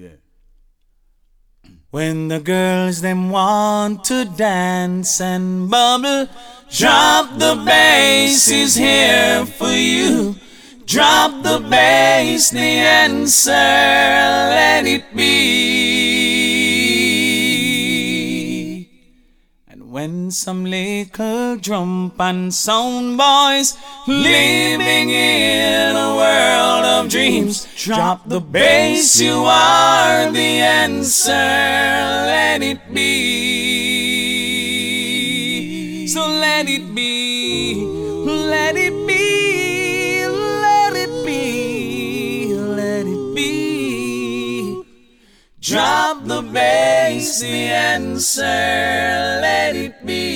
Yeah. When the girls them want to dance and bubble, drop the bass is here for you. Drop the bass, the answer, let it be. When some little drum and sound boys living in a world of dreams, drop the bass, you are the answer, let it be. So let it Drop the bass, the answer, let it be.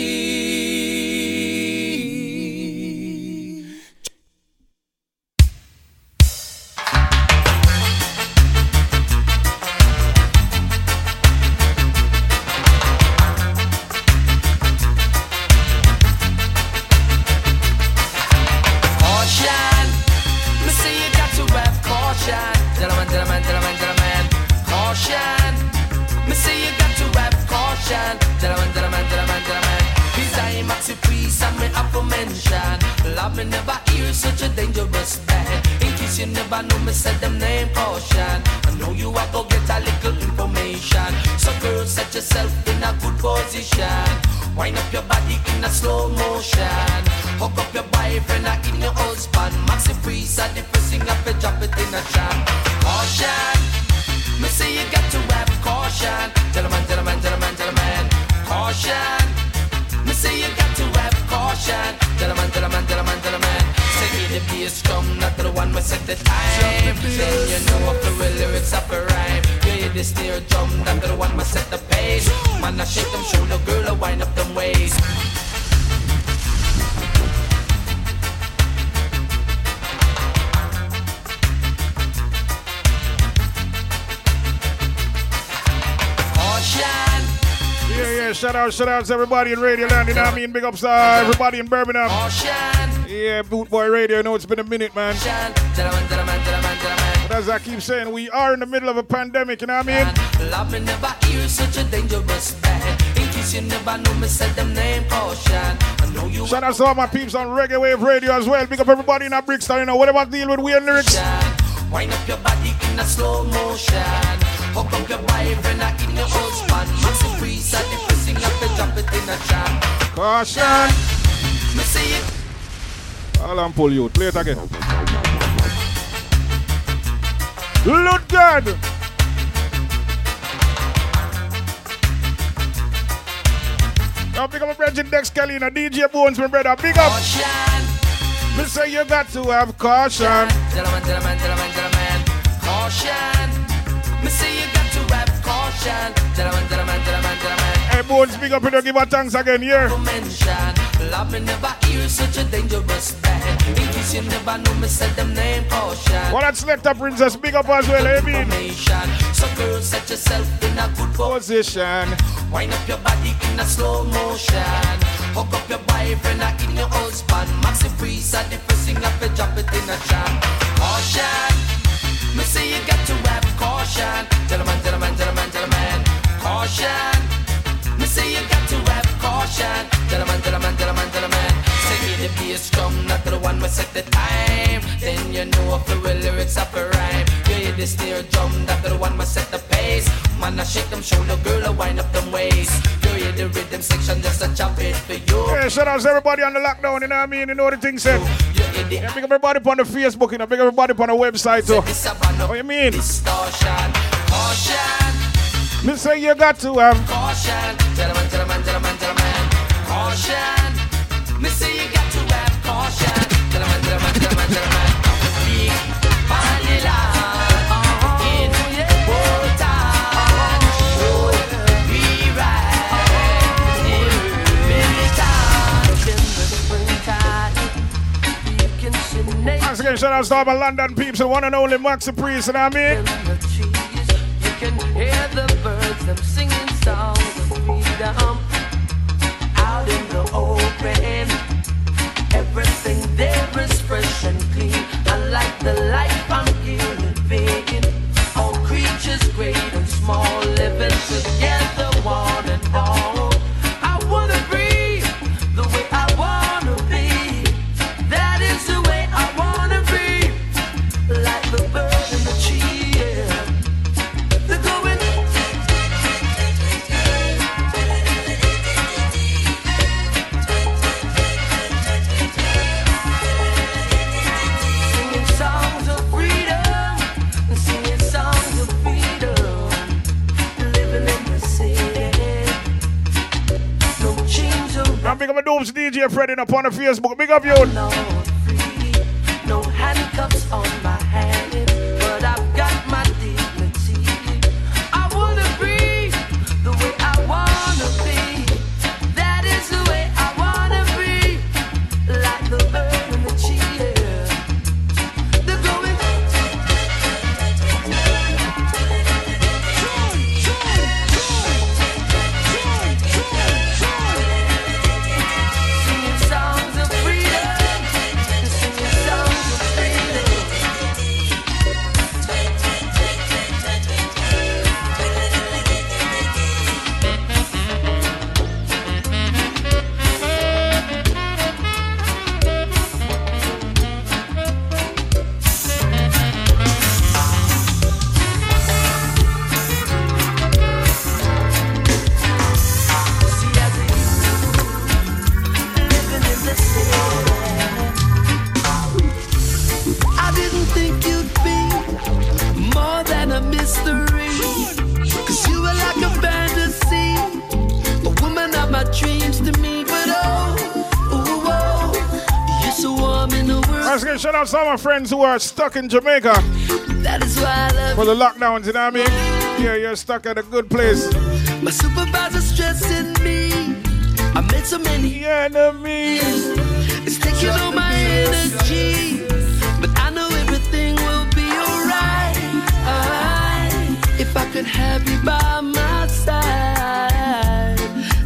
Love me never hear such a dangerous band. In case you never know me said them name caution. I know you are go get a little information. So girl, set yourself in a good position. Wind up your body in a slow motion. Hook up your boyfriend or in your husband. Maxi priest are the first thing up and drop it in a jam. Caution, me say you got to have caution. Gentlemen, gentlemen, gentlemen, gentlemen. Caution, me say you got to have caution. Gentlemen, gentlemen, gentlemen, the bass drum, not the one we set the time. Then you know if the real lyrics up a rhyme. You hear the snare drum, not the one we set the pace. Man, I shake them shoulder, girl, I wind up them waist. Yeah, shout out, shout out to everybody in Radio Land, you know what I mean? Big ups to everybody in Birmingham. Yeah, Boot Boy Radio, I know it's been a minute, man. But as I keep saying, we are in the middle of a pandemic, you know what I mean? I Shout out to all my peeps on Reggae Wave Radio as well. Big up everybody in that Brixton, you know, whatever deal with weird lyrics. wind up your body in a slow motion. Hook up your boyfriend or in your husband. Maxi priest are the up and drop it in a jam. Caution. Me see it. I'll and pull you. Play it again. Look good. Now big up my brother Dex Kelly and DJ Bones, my brother. Big up. Me say you got to have caution. Gentlemen, gentlemen, gentlemen, gentlemen. Caution. Me say you got to have caution. Gentlemen, gentlemen, gentlemen, Hey Bones, big up you give her thanks again, yeah. Love me never hear such a dangerous band. In case you never know me, said them name caution. Well, that selector princess, big up as well, eh, mean? So girl, set yourself in a good position. Wind up your body in a slow motion. Hook up your boyfriend or in your husband. Maxi priest are the first thing up and drop it in a jam. Caution. Me say you got to have caution. Gentlemen, gentlemen, gentlemen, gentlemen. Caution. Me say you got to have caution. Gentlemen, gentlemen, gentlemen, gentlemen. Say the bass drum, not the one we set the time. Then you know if the real lyrics up a rhyme. You hear the snare drum, not the one we set the pace. Man, I shake them shoulder, girl, I wind up them waist. You hear the rhythm section, just a chop it for you. Yeah, shout out to everybody on the lockdown, you know what I mean? You know the thing said. Yeah, big everybody on the Facebook, you know, big everybody on the website too. What you mean? Distortion, caution, Me say you got to have caution. Gentlemen, gentlemen, gentlemen, gentlemen. Caution. Me say you got to have caution. Gentlemen, gentlemen, gentlemen, gentlemen. Big vanilla. Uh-huh. In water. Oh, be right. Once again, shout out to all my London peeps, the one and only Maxi Priest, you know what I mean? Them singing songs dear friend in upon the Facebook. Big up you. No. friends who are stuck in Jamaica. That is why I love For the lockdowns, you know what I mean? Yeah, you're stuck at a good place. My supervisor's stressing me. I made so many enemies. It's taking all my energy. But I know everything will be alright. Alright. If I could have you by my side.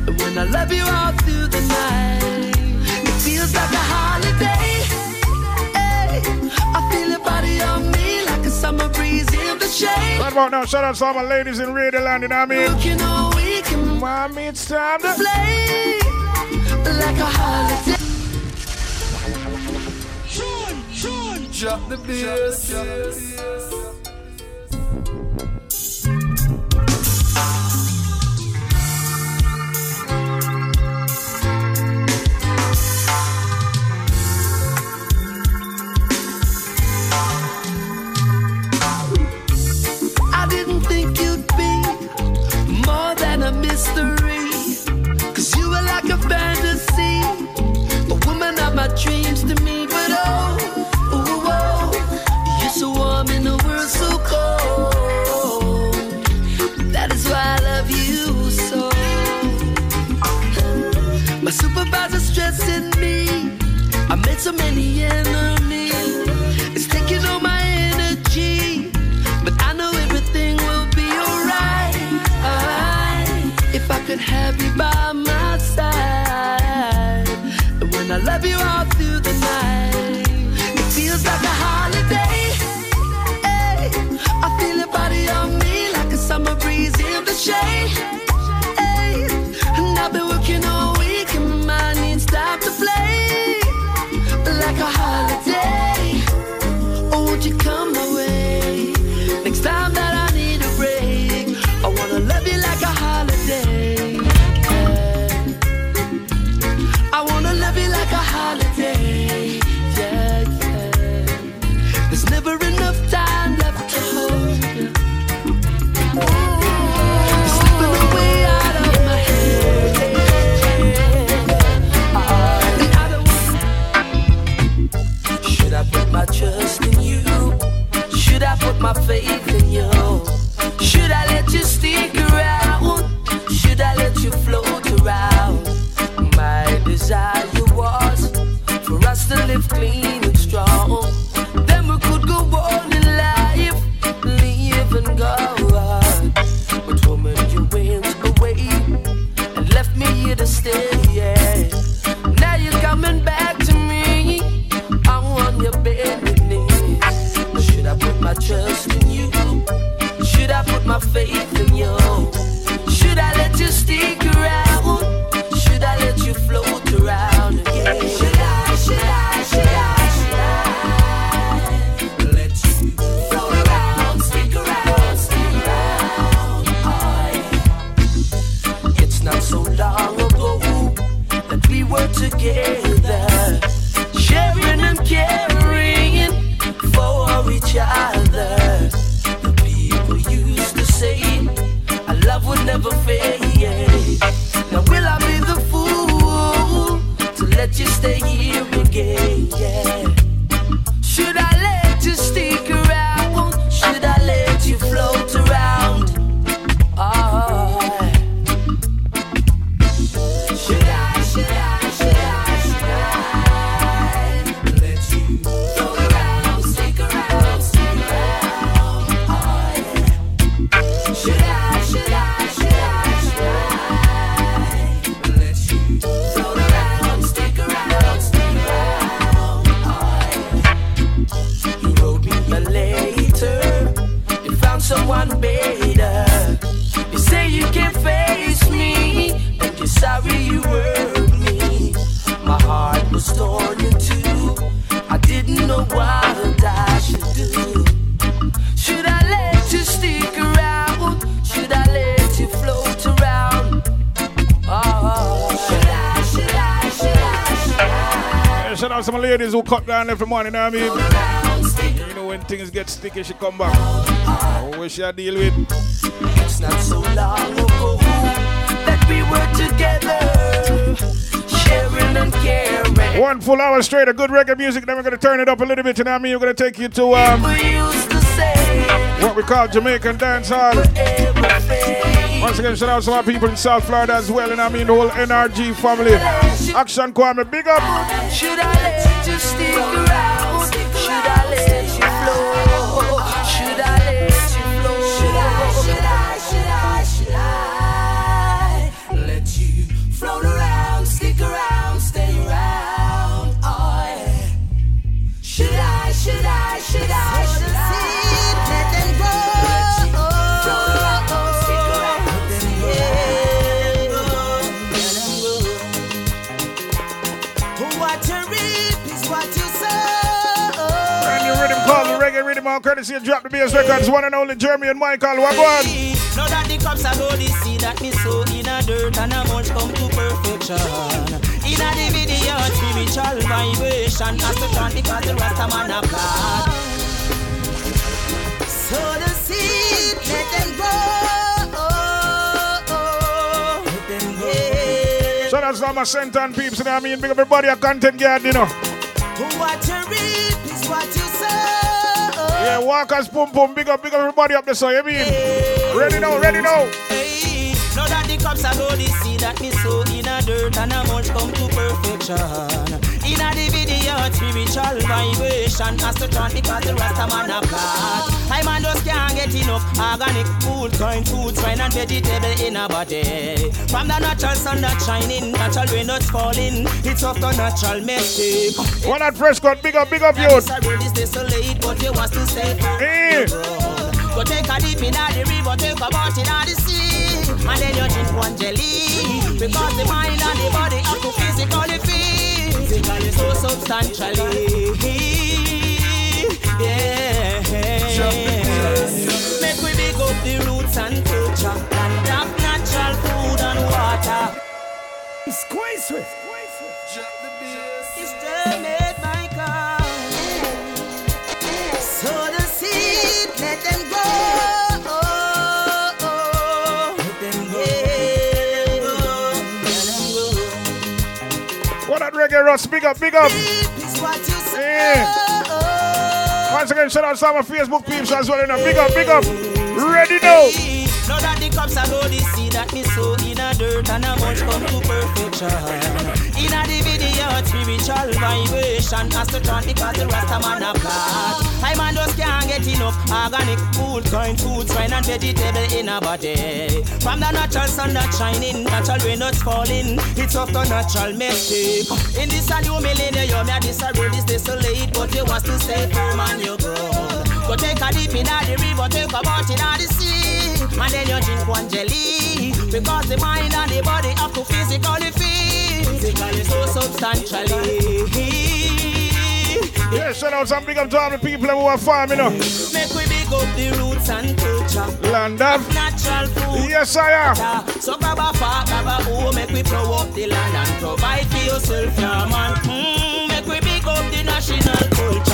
And when I love you, I'll do Right about now, shout out to all my ladies in Radio Land, you know what I mean? You Mommy, it's time to play like a holiday. Sean, Sean, drop the bass. so many enemies. It's taking all my energy, but I know everything will be alright. If I could have you by someone better. You say you can't face me, but you're sorry you hurt me. My heart was torn in two. I didn't know what I should do. Should I let you stick around? Should I let you float around? Oh. Should I, should I, should I, should I? Shout out some ladies who cut down every morning, you know what I mean? Around, you know when things get sticky, she come back. What she deal with? It's not so long ago that we were together, sharing and caring. One full hour straight of good reggae music, then we're gonna turn it up a little bit, you know what I mean? We're gonna take you to um, to what we call Jamaican dance hall. Once again, shout out to our people in South Florida as well, and I mean the whole NRG family. Action Kwame, big up. Should I let you stick around? Should I All courtesy of Drop the Bass Records, one and only Jeremy and Michael. What on? Know that the cups are the seed that me sow in a dirt and a come to perfection. In a video, spiritual vibration as chant because the rasta man. Sow the seed, let them grow. Let them grow. Shout out to all my Senton peeps, you know what I mean? Big up everybody a content guard, you know. What you Yeah, Walkers, Pum Pum, big up, big up everybody up there, so you mean? Ready now, ready now. Hey, know that the cups are go the seed that me sow in a dirt and mulch come to perfection. In a the video, spiritual vibration as to chant because the rasta man a plant. I man just can't get enough organic food, kind foods, fine and vegetable in a body. From the natural sun that shining, natural rain that's falling, it's of the natural mistake. One at fresh cut, big up, big up, Yes, youth. I so late, but you want to stay firm. Eh. Go take a dip in the river, take a bath in the sea, and then you drink one jelly. Because the mind and the body have to physically physically so substantially. Yeah. Make we big up the roots and culture, and have natural food and water. Squeeze it. Russ, big up, big up. Yeah. Once again, shout out to my Facebook peeps as well, you know. Big up, big up. Ready now. Cups are go the seed that me sow in a dirt and a mulch come to perfection. In a video, spiritual vibration as chant because the rasta man a plant. I man just can't get enough organic food, kind food, fine and vegetable in a body. From the natural sun that shining, natural rain that's falling, it's of the natural mistake. In this a new millennium, this a road is desolate, but you want to stay firm and you grow. Go take a dip in the river, take a bath in the sea, and then you drink one jelly. Because the mind and the body have to physically feel, physically so substantially. Yeah, shout out some big up to all the people who are farming, know. Make we big up the roots and culture. Land of. Natural food. Yes, I am. So grab a fork, grab a hoe, make we plow up the land and provide for yourself, yeah man. Mm, make we big up the national culture.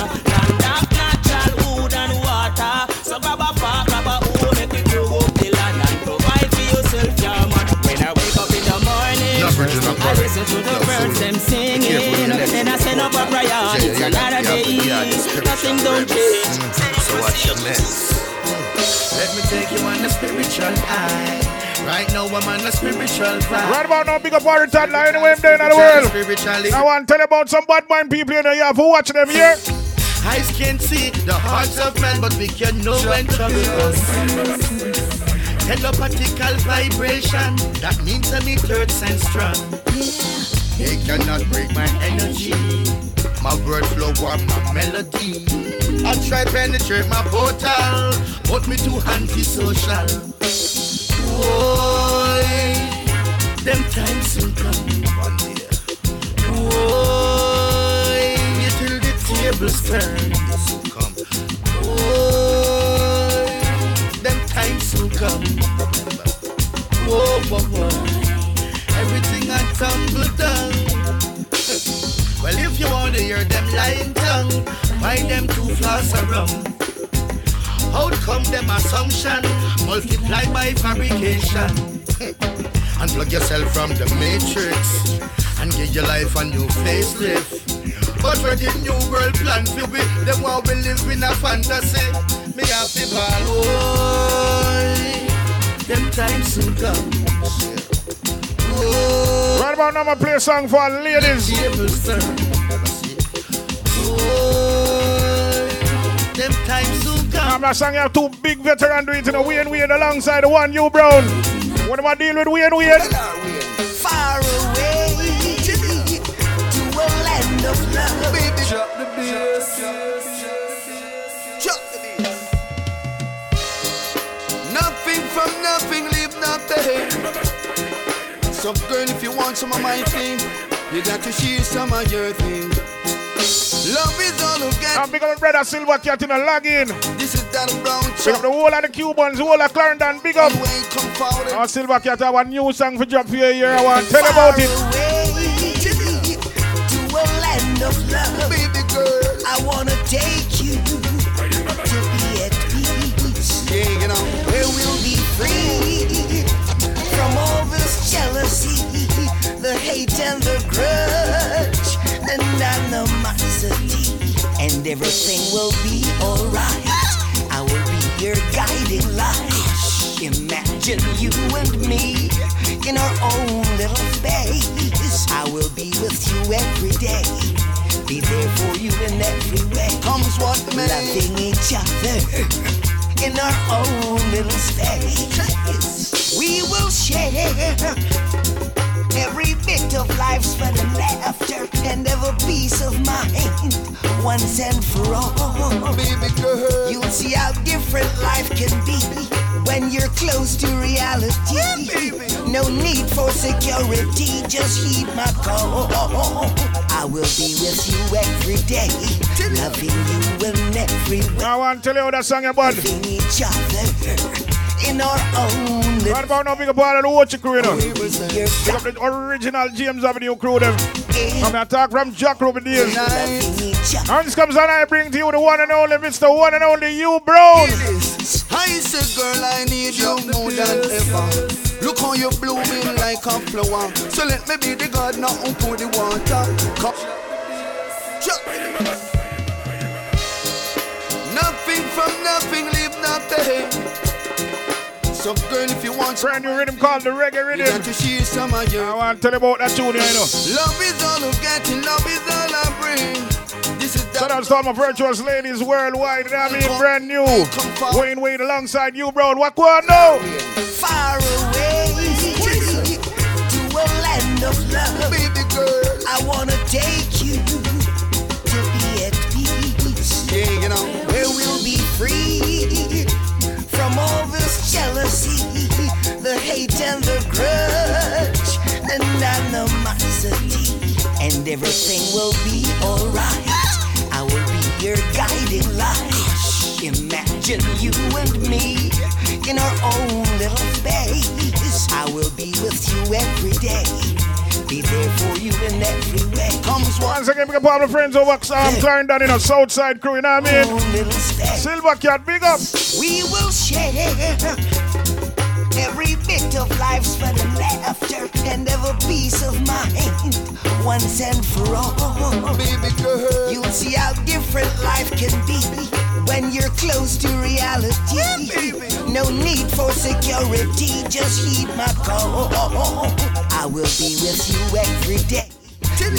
Listen to the birds them singing. Careful with the next Then I send up a prayer. It's another day. yeah, yeah, spiritual Nothing don't change. Mm, So watch your mess. Let me take you on a spiritual high. Right now I'm on a spiritual vibe. Right about now, big up all the toddler anywhere I'm there in the world. Spiritually, I want to tell you about some bad mind people in. You have to watch them here. eyes can't see the hearts of men, but we can know when trouble comes. Telepathical vibration, that means I'm in third sense strong. They cannot break my energy. My word flow or my melody. I try penetrate my portal, but me too antisocial. Boy, them times will come one day. Boy, till the tables turn. Boy, them will come. Whoa, whoa, whoa. Everything I tumble down. Well, if you want to hear them two flasks of rum. How come them assumption multiply by fabrication? Unplug yourself from the matrix and give your life a new facelift. But for the new world plan to be, them want we live in a fantasy. Me to ball. Them times soon come. Oh, Right about now, I'm gonna play a song for ladies. Oh, them times soon come. I'm not saying you have two big veterans doing it in a Wayne Wade alongside the one U Brown. What am I deal with Wayne Wade? Far away drop the bass. Chuck the beat. Nothing from nothing, leave nothing. So, girl, if you want some of my thing, you got to share some of your thing. Love is all I'm get. big up brother Silver Cat in a login. This is that brown Big up the whole of the Cubans, whole of Clarendon, big up. You. Our Silver Cat have a new song for drop here, here. I want to tell about it. Away to a land of love. Take you to be at peace. Yeah, you know. Where we'll be free from all this jealousy, the hate and the grudge, and animosity. And everything will be alright. I will be your guiding light. Imagine you and me in our own little space. I will be with you every day. Be there for you in every way Comes what may. loving each other in our own little space. We will share every bit of life's fun and laughter and every peace of mind once and for all. Baby girl. You'll see how different life can be when you're close to reality. No need for security, just heed my call. I will be with you every day, loving you in every way, I want to tell you how that song about. loving each other in our own Right about now, big up all of the Watcher crew, you know. Big up the original James Avenue crew, them. I'm gonna talk from Jack Ruby days. loving each. And this comes on, I bring to you the one and only Mr. One and Only U Brown. I said, eh, girl, I need you more than ever. Look how you blooming like a flower. So let me be the gardener who pour the water. Come. Nothing from nothing, leave nothing. So, girl, if you want Brand new rhythm called the Reggae you got Rhythm. to share some of I want to tell you about that tune, you know. Love is all I'm getting, love is all I bring. This is Shout out to all my virtuous ladies worldwide. I mean, brand new. Wayne Wade alongside you, Brown. What go on? Far away to a land of love. Baby girl. I wanna take you to be at peace. Yeah, you know. Where we'll be free from all this jealousy, the hate and the grudge, and animosity. And everything will be alright. I will be your guiding light. Imagine you and me in our own little space. I will be with you every day. Be there for you in every way. Comes one. Once again, big up all my friends over um, Clarendon in a Southside crew, you know what I mean? Own little space. Silver Cat, big up. We will share every bit of life's fun and laughter and every peace of mind once and for all. Baby girl. You'll see how different life can be when you're close to reality. No need for security, just heed my call. I will be with you every day,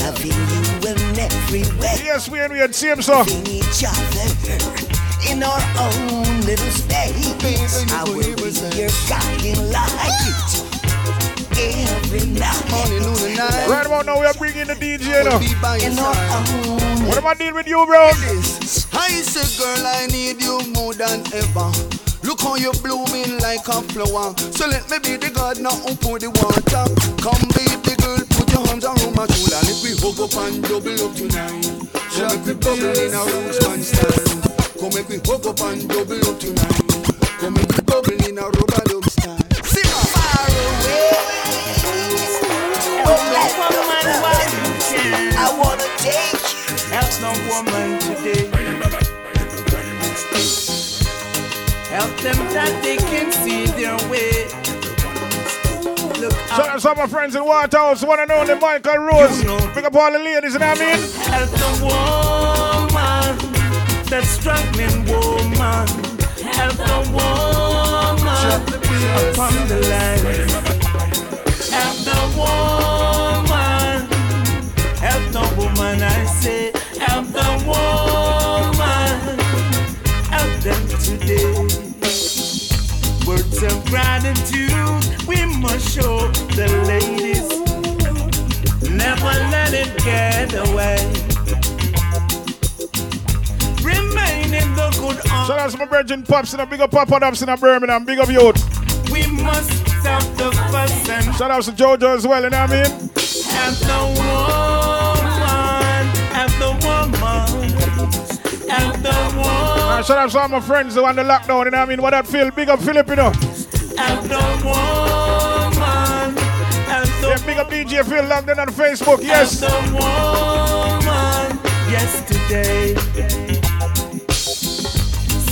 loving you in every way Yes, we and we had same so. loving each other in our own little space. I will be your guiding light every night Morning, noon, and night. Right about now, we are bringing the DJ, you know. Be by your in our side. own. What am I deal with you, Brown? This. I said, girl, I need you more than ever. Look how you're blooming like a flower. So let me be the gardener who pour the water. Come, baby girl, put your arms around my shoulder. Let me hook up and double up tonight. Come make me bubble in a Roseman style. Come make we up and double up tonight. Come make we bubble in a rubber dub style. Sit far away. Oh, black woman, why you say? I wanna take you. Help no woman today. Help them that they can see their way. Shut Shout out to my friends in Whitehouse, one and only Michael Rose. You know. Pick up all the ladies, you know what I mean? Help the woman that struggling woman. Help the woman upon the line. Help the woman, help the woman, I say. Help the woman, help them today. Words of gratitude we must show the ladies. Never let it get away. Shout out to my virgin pops and a big up papa ups in a Birmingham. Big up youth. We must stop the fuss and shout out to Jojo as well, you know what I mean? Have the woman, have the woman, have the woman. Uh, shout out to all my friends who on the lockdown, you know what I mean? What that feel? Big up Filipino. Have the woman, have the yeah, big up DJ Phil London on Facebook, yes. Have the woman, yesterday.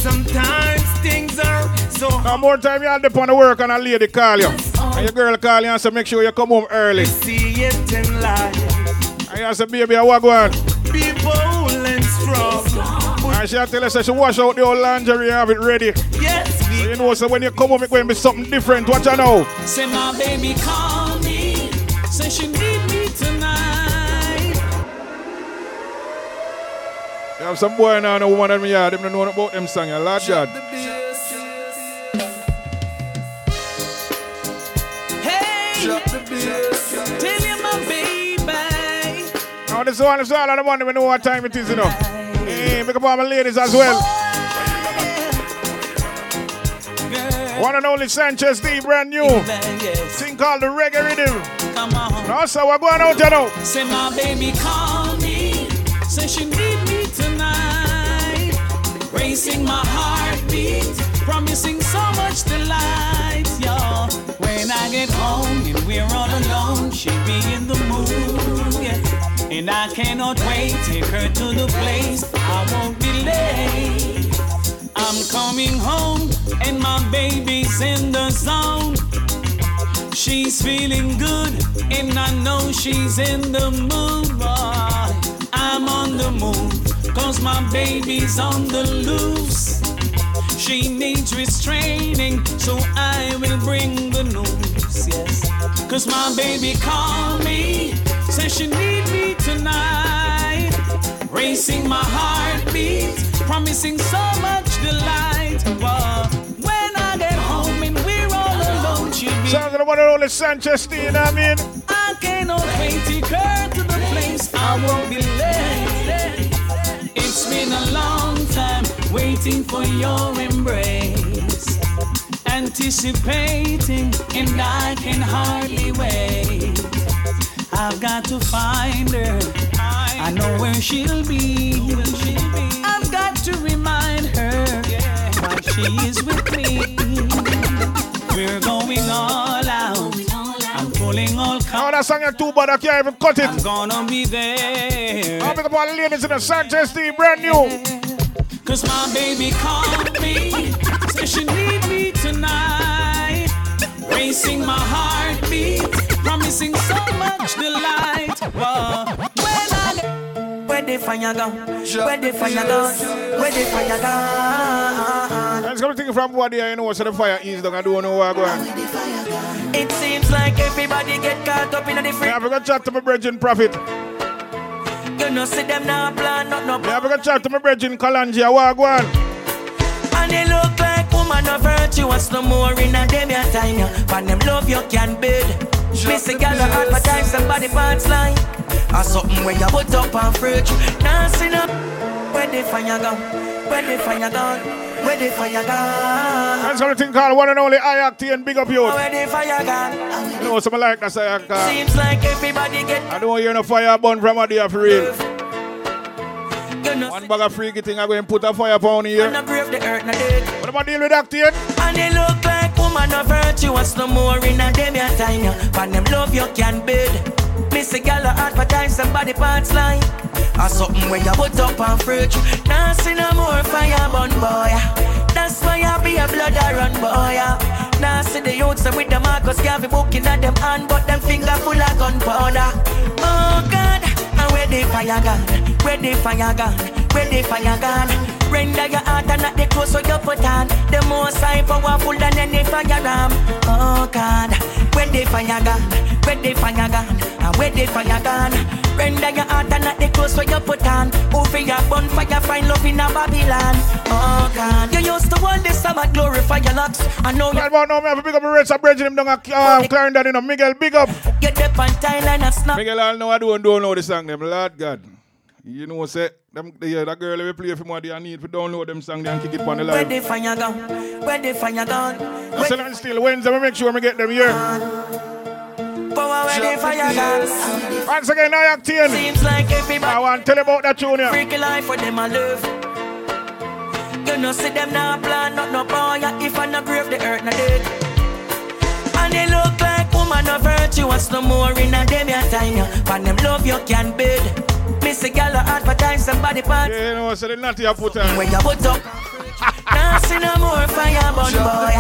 Sometimes things are so Now more time you have on the work and a lady call you. Oh. And your girl call you and say make sure you come home early. See it in life. And you say baby I walk one. Be bold and strong. And she tell us she wash out the old lingerie and have it ready. Yes, so you know so when you come home it's going to be something different. Watch out now. Say my baby call me. Say she need You have some boy now, no woman in my yard, them don't know about them song, Lord God. this one is all I want to We know what time it is, you know. Hey, make up all my ladies as well. One and only Sanchez D, brand new. Thing called the reggae rhythm. Come on. No, so we're going out, you know. Say my baby call me. Say she need me tonight. Racing my heartbeat. Promising so much delight, y'all. When I get home and we're all alone, she'll be in the mood, yeah. And I cannot wait, take her to the place. I won't be late. I'm coming home and my baby's in the zone. She's feeling good and I know she's in the mood. I'm on the move, cause my baby's on the loose. She needs restraining, so I will bring the news, yes. Cause my baby called me, says she need me tonight. Racing my heartbeat, promising so much delight. Whoa. Sounds like one and only Sanchez, you know what I mean? I cannot wait to her to the place. I won't be late. It's been a long time waiting for your embrace, anticipating, and I can hardly wait. I've got to find her. I know where she'll be. I've got to remind her why she is with me. We're going all out. I'm pulling all Oh, that song is too I can't even cut it. I'm gonna be there. I'll be the all the ladies in the Sanchez D, brand new. Cause my baby called me, said she need me tonight. Racing my heartbeat, promising so much delight. Whoa. When I where the fire go? Where the fire go? Where the fire go? Let's go to from what there, you know, so the fire is down. I don't know where I'm going. It seems like everybody get caught up in a different. Yeah, I'm gonna chat to my brethren prophet. You know, see them now plan, not no. Yeah, I'm gonna chat to my brethren Kalangia. What going? And they look like woman of virtuous no more in a them your time. Yeah. When them love you can't build. Missing gal advertise somebody parts line. Or something where you put up on fruit. Dancing up. Where the fire go? Where the fire go? Where the fire gone? That's something called one and only I-Octane and big up you. Where the fire gone? You know something like that I-Octane. Seems like everybody get. I don't hear no fire burn from a day for real. One bag of freaky thing I go and put a fire upon here. And I brave the earth, not. What am I deal with yet? And they look like woman of virtuous no more in a them your time. When them love you can. Miss a gal advertise somebody parts line. Or something where you put up on fruit. Now see no more fire burn boy. That's why I be a blood. run boy. Now see the youths with the Marcus Garvey booking at them hand, but them finger full of gunpowder. Oh God, and where the fire gun? Where the fire gun? Where the fire gun? Render your heart and not the clothes so you put on. The most high powerful than any firearm. Oh God, where the fire gun? Where the fire gun? And where the fire gun? Render your heart and not the clothes so you put on. Over your bonfire, find love in a Babylon. Oh God, you used to want this Sabbath glorify your locks. I know you. Right about now, me have to pick up a race of bridging him down a uh, Clarendon, you know. Miguel, big up. Get the on Thailand and snap. Miguel, I know I don't, don't know the song, them. Lord God. You know, say, them, yeah, that girl we play for more, they need to download them song and kick it on the Where line. the fire gun? Where the fire gun? I said, and still, Wednesday, we make sure we get them here. Power where the fire gun? Once again, I Octane. Seems like everybody. I want to tell you about that tune here. Freaky life for them I love. You know see them now plan not no boy if I no grave the earth not dead. And they look like woman of virtue what's no more in a them your time ya. But them love you can bid. Miss a gal advertise somebody part Yeah, you know, so the natty I put on. when you put up. See no more fire burn boy.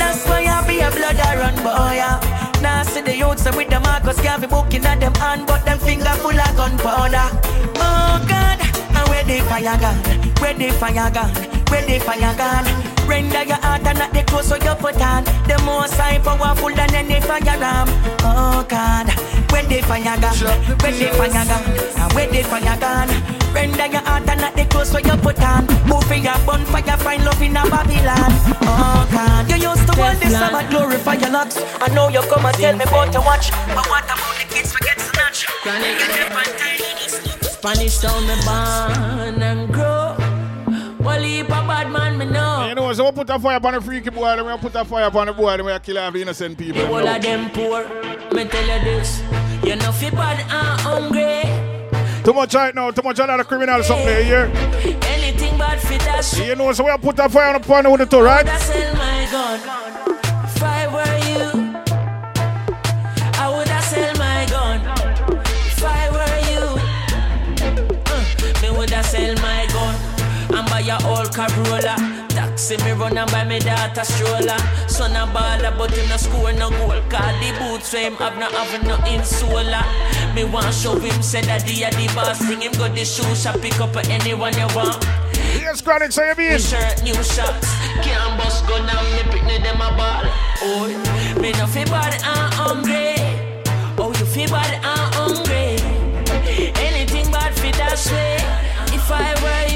That's why I be a blood I run boy. Now see the youths with the Marcus Garvey booking at them hand, but them finger full of gunpowder. Oh God, and where the fire gun? Where the fire gun? Where the fire gun? Render your heart and not the clothes so you put on. The most high powerful than any firearm. Oh God, where the fire gun? Where the fire gun? And where the fire gun? Render your heart and not the clothes so you put on. Move for your bonfire, find love in a Babylon. Oh God, you used to want this Sabbath glorify your locks. I know you come and tell me about to watch, but what about the kids forget snatch? Get up and tell me Spanish town me born and grow. Heap a bad man me know. You know, so we put a fire upon the freaky boy, then we put a fire upon the boy, then we kill all the innocent people. The whole of them poor. Me tell you this. You know fi bad and hungry. Too much right now, too much of that criminal something here. yeah? Anything bad fi that shit. You know, so we put a fire on the pan with the two, right? I sell my gun. Old Corolla. Taxi me run and buy me daughter stroller. Son a baller, but him no score no goal. Cause the boots for him have no have no insola. Me want show him say that he a the boss. Bring him go the shoe shop, pick up anyone you want. Yes, Chronic, say you New mean. shirt, new shots. Can't bust gun and me picnic them a ball. Oh, me no feel bad and hungry. Oh, you feel bad and hungry. Anything bad for that way. If I were you,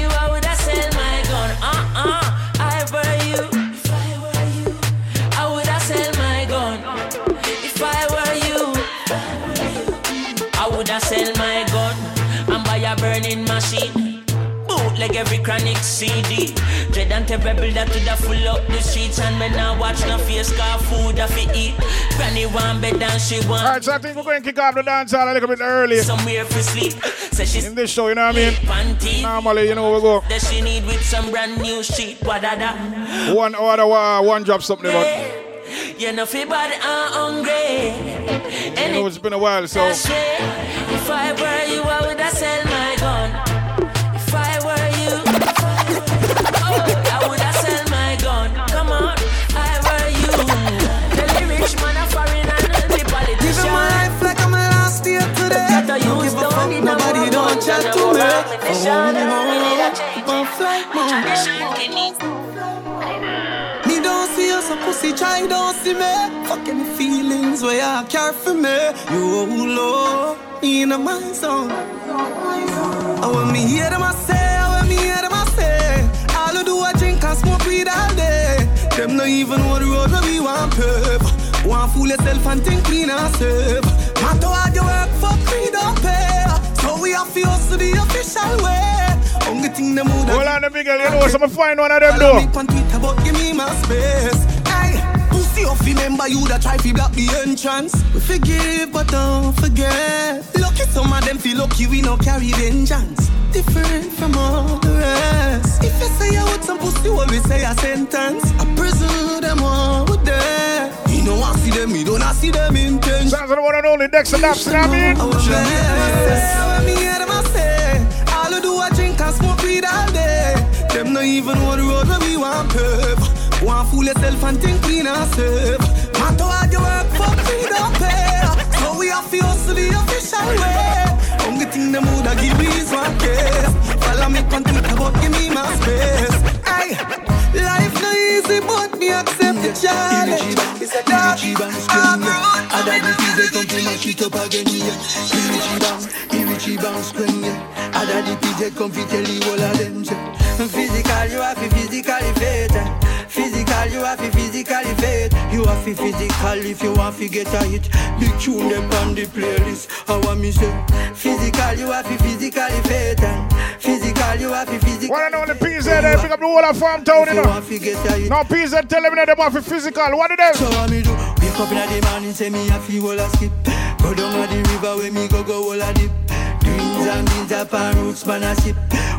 Bootleg every chronic CD. Dread and terrible that would have full up the streets and me now watch no face car food that fi eat. Granny want bed and she want Alright, so I think we're going to kick off the dance hall a little bit early somewhere for sleep. Say she's in this show, you know what I mean? panty. Normally, you know, we go That she need with some brand new sheet. What da one order, one drop something about. You know bad and hungry. You know, it's been a while, so If I were you, I would have sell ammunition. Oh, no, flight mode. Me don't see us a pussy, try don't see me. Fucking feelings where you care for me. You low, me in my zone. And when me hear them I say, and when me hear them I say, all I do I drink and smoke weed all day. Them not even know the road where we want pave. Want fool yourself and think we not safe. Matter how you work for free don't pay. We have to hustle the official way. Only thing them would hold on the big girl, you know, so I'm find one of them though. on Twitter, but give me my space. Hey, pussy off, remember you that try to block the entrance. We forgive, but don't forget. Lucky some of them feel lucky we no carry vengeance. Different from all the rest. If you say some pussy, always say a sentence. I pursue them all with them. You know I see them, you don't I see them intention. Sounds of the one and only Dexta Daps, you know what I mean? Do I drink and smoke weed all day. Them not even know the road we want pave. want fool yourself and think we not safe. Matter hard you work for, we don't pay. So we have to hustle the official way. Only thing the mood I give me is one case. Follow me, can think about give me my space. Hey, life no easy, but accept the challenge. It's a dark, road. I die the people come to mash it up again, yeah. Irichi bang, Irichi bang, scream, yeah. I die the people come to tell you all of them, yeah. Physical, you have to physically fit. Eh. Physical, you have to physically fit. You have to physical if you want to get a hit. Big tune them on the playlist. How I me say? Physical, you have to physically fit. Eh. Physical, you have to physically. What I know the PZ there, pick up the whole of farm town, you know. No PZ tell them that they want for physical. What it is? So what me do? Wake up in the morning, say me a feel all a skip. Go down to the river where me go go all a dip. And up and roots man a sip.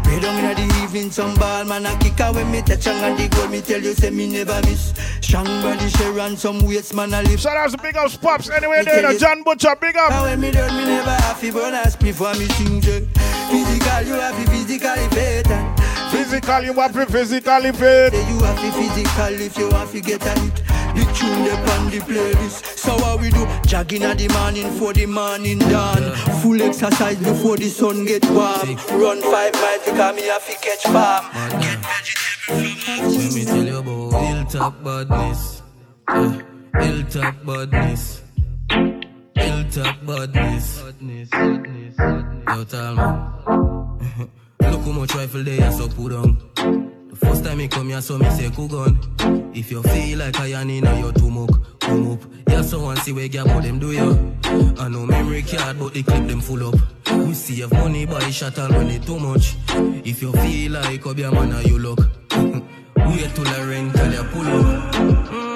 Way down in the evening, some ball man a kick out when me touch and the goal. Me tell you, say me never miss. Strong body share and some weights man a lift. Out to big up Pops anyway there, you know, John Butcher, big up. Now when me done, me never to burn a split for me sing. Physical, you have physically and Physical, you to physically fit. You have to physical if you want to get a hit. The tune up on the playlist. So what we do? Jogging at the morning for the morning dawn. Full exercise before the sun get warm. Run five miles because me have to catch farm. Get vegetable Let me tell you about hilltop badness. Yeah. Hilltop badness. Hilltop badness. Yo, tell me. Look how much rifle they are so put on. First time me come here, so me say gun. If you feel like I am in your much, come up. Yeah, so one see where what them do you. I know memory card, but the clip them full up. We save money by shot and money too much. If you feel like a man, you look. Wait till I rental you pull up. Mm,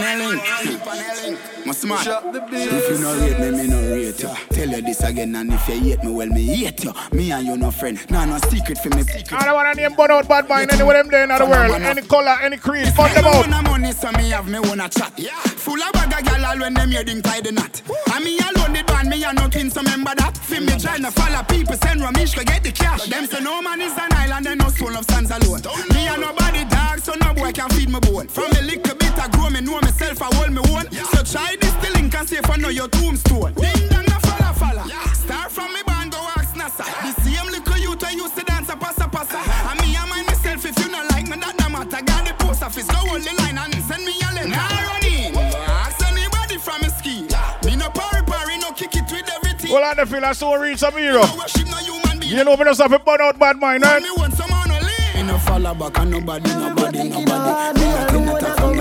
gonna run in on link. Must. If you no rate me, me no rate you. Tell you this again, and if you hate me, well, me hate you. Me and you no friend. Nah, no secret for me. I don't want name burn out bad mind anywhere them there in the world. Any color, any creed, burn them out. Own money, so me have me own a chat. Full of bag of gal all when them heading tie the knot. And me alone the band, me and no twin, so remember that. Feel me trying to follow people, send Ramesh to get the cash. Them say no man is an island, and no soul of stands alone. Me and nobody dog, so no boy can feed me bone. From a little bit I grow, me know myself, I hold me own. So try this the link and see if I know your tombstone. Ding dong, no falla falla. Start from me band, go ask NASA. The same little youth I used to dance a passa passa. And me and mind myself, if you not like me, that no matter. Got the post office, go hold the line and send me a letter. Nah, run in. Ask anybody from a ski. Me no parry parry, no kick it with everything. Well, I don't feel I saw reach some hero. You know, we just have a burn out bad mind, right? Me no follow back and nobody, nobody, nobody. Me not in a from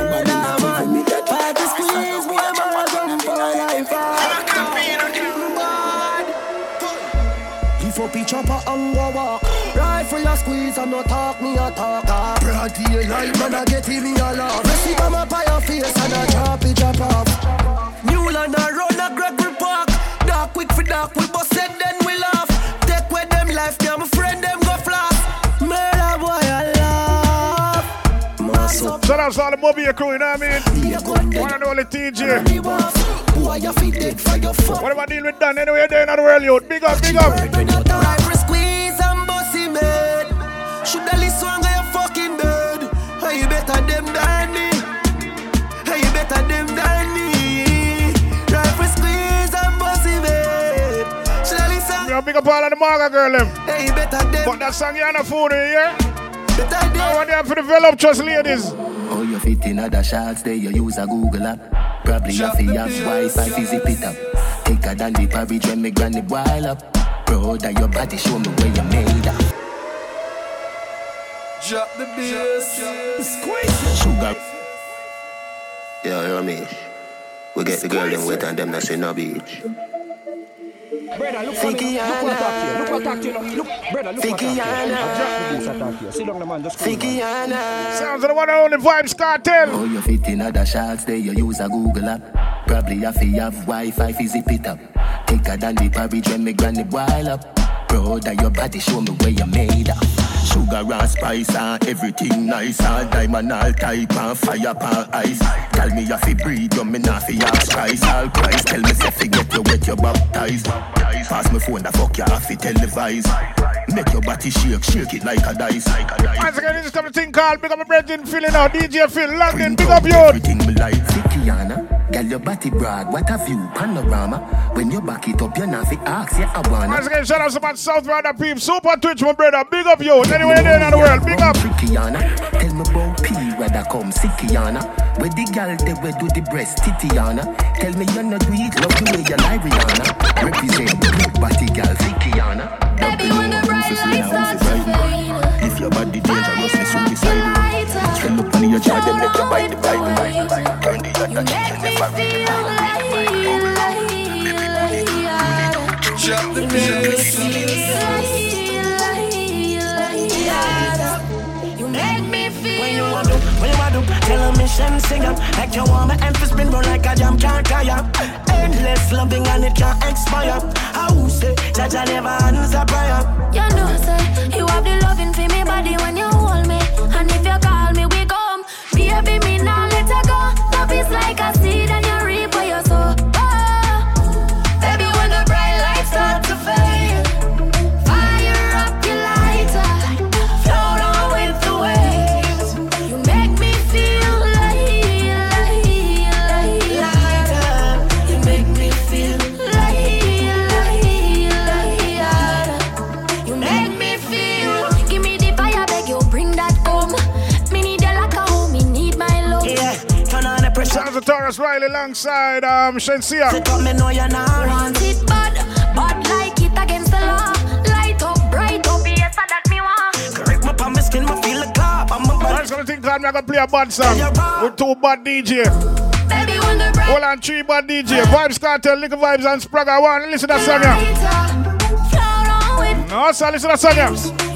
up each chopper and go walk. Rifle a squeeze and no talk me a talk. Broad daylight man a get in me a laugh Recipe come up by your face and a drop it drop off Shout out to all the mobile crew, you know what I mean? One and only TJ. Boy you feel dead for your fuck Whatever deal with done anywhere there in the world, you big up, big up. Big up all of the Marga girl them. Hey. But that song you on the eh, you hear? I want them for develop trust ladies. Oh, you fit in other shots there, you use a Google app. Probably you fi have Wi-Fi fi zip it up. Thicker than the porridge when me granny boil up. Bro, that your body show me where you made up. Drop the bass. Squeeze. Sugar. Yeah, you know me. We get the girl them wet and them not see no beach. Brother, look for me. Look what I talk. Look what I talk. Look, brother, look what I talk to you. I drop the bass I talk to you. Sit down, the man. Just come on. Sounds of the one and only Vybz Kartel. Oh, you fit in other shots there, you use a Google app. Probably have to have Wi-Fi fi zip it up. Thicker than the porridge when me granny boil up. Proud of your body, show me where you made up. Sugar and spice and everything nice and diamond all type and fire pan ice. Tell me if you breathe, you me not fi ask price. All price, tell me if you get you wet, you baptized. Pass me phone, the fuck you have to televise. Make your body shake, shake it like a dice. Like a dice. Once again, this is the thing called Big Up My Brethren Feeling Out. DJ Phil, London, Big Up You. Everything me like Kiana, girl your body broad, what a view, panorama. When you back it up, you're not fi ask, yeah I wanna. Once again, shout out to my South Brother Peep, Super Twitch, my brother. Big up you. Anywhere there in the world, big up. Kiana, tell me about P where that come, Kiana. Where the girl they where do the breast, Titiana. Tell me you're not weak, love the way you lie, Rihanna. Represent big body girl, Kiana. Baby, when the bright lights start to fade, If your body dangerous, me suicide. Spend up on your child, then make you bite the Bible. Turn the you never feel like, Drop the bass. You make me feel When you want to, when you want to, tell a mission sing up Like you want my emphasis spin roll like a jam can't tire Endless loving and it can't expire How say, that I never answer prayer You know, say, you have the loving for me body when you hold me. And if you Is like a seed and alongside um, Shenseea. Sit up, me know you're not Want it bad, bad like it against the law. Light up, bright up, yes, that me want. Correct my palm, my skin, my feel the clap I'm a I'm bad just gonna think I'm gonna play a bad song with two bad DJ. Baby, when the Hold on, three bad DJ. Vybz Kartel, Likkle Vybz and Spragga. One, listen to that song. yeah. lighter, float on with No, sir, listen to that song. yeah.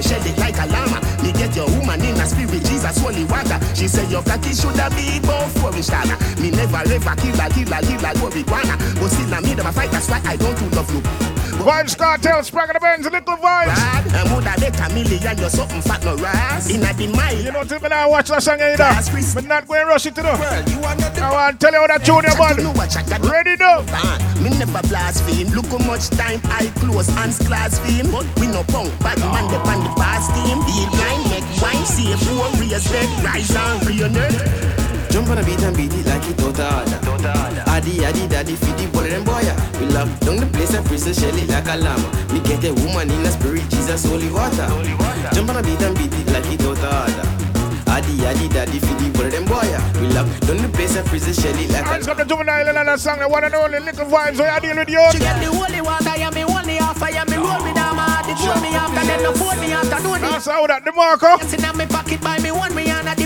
Like shed it like a llama. Me get your woman in a spirit, Jesus holy water. She say your cocky shoulda be both for me shala. Me never ever kill a kill a kill a go be guana. But still I me fight, that's why I don't do love you. Vybz Kartel, Spragga the Benz, Little Vibes. I woulda make a million, you're something fat no ras. In a the mind, You know, till me not watch that song either. But not going rush it to know. you are not the I want to tell you how that junior you man. know what chat, that- Ready now. Me never blaspheme. Look how much time I close hands blaspheme. But we no punk, bad man the pan the past team. Be line, make wine, see a four raise red, rise and reunite. Jump on a beat and beat it like it out of order. Addy, addy, daddy, feed the ball them boy. We lock down the place and freeze the shell it like a llama. Me get a woman in a spirit, Jesus, holy water. Jump on a beat and beat it like it out of order. Addy, addy, daddy, feed the ball them boy. We lock down the place and freeze the shell it like a Hands up the juvenile and that song, the one and only Little Vibes. So I deal with you. She get the holy water, yeah, me only offer, yeah, me roll me down my heart, it throw me after, then no phone me after, do That's how that, the Marco. Yes, in me pocket by me one me and the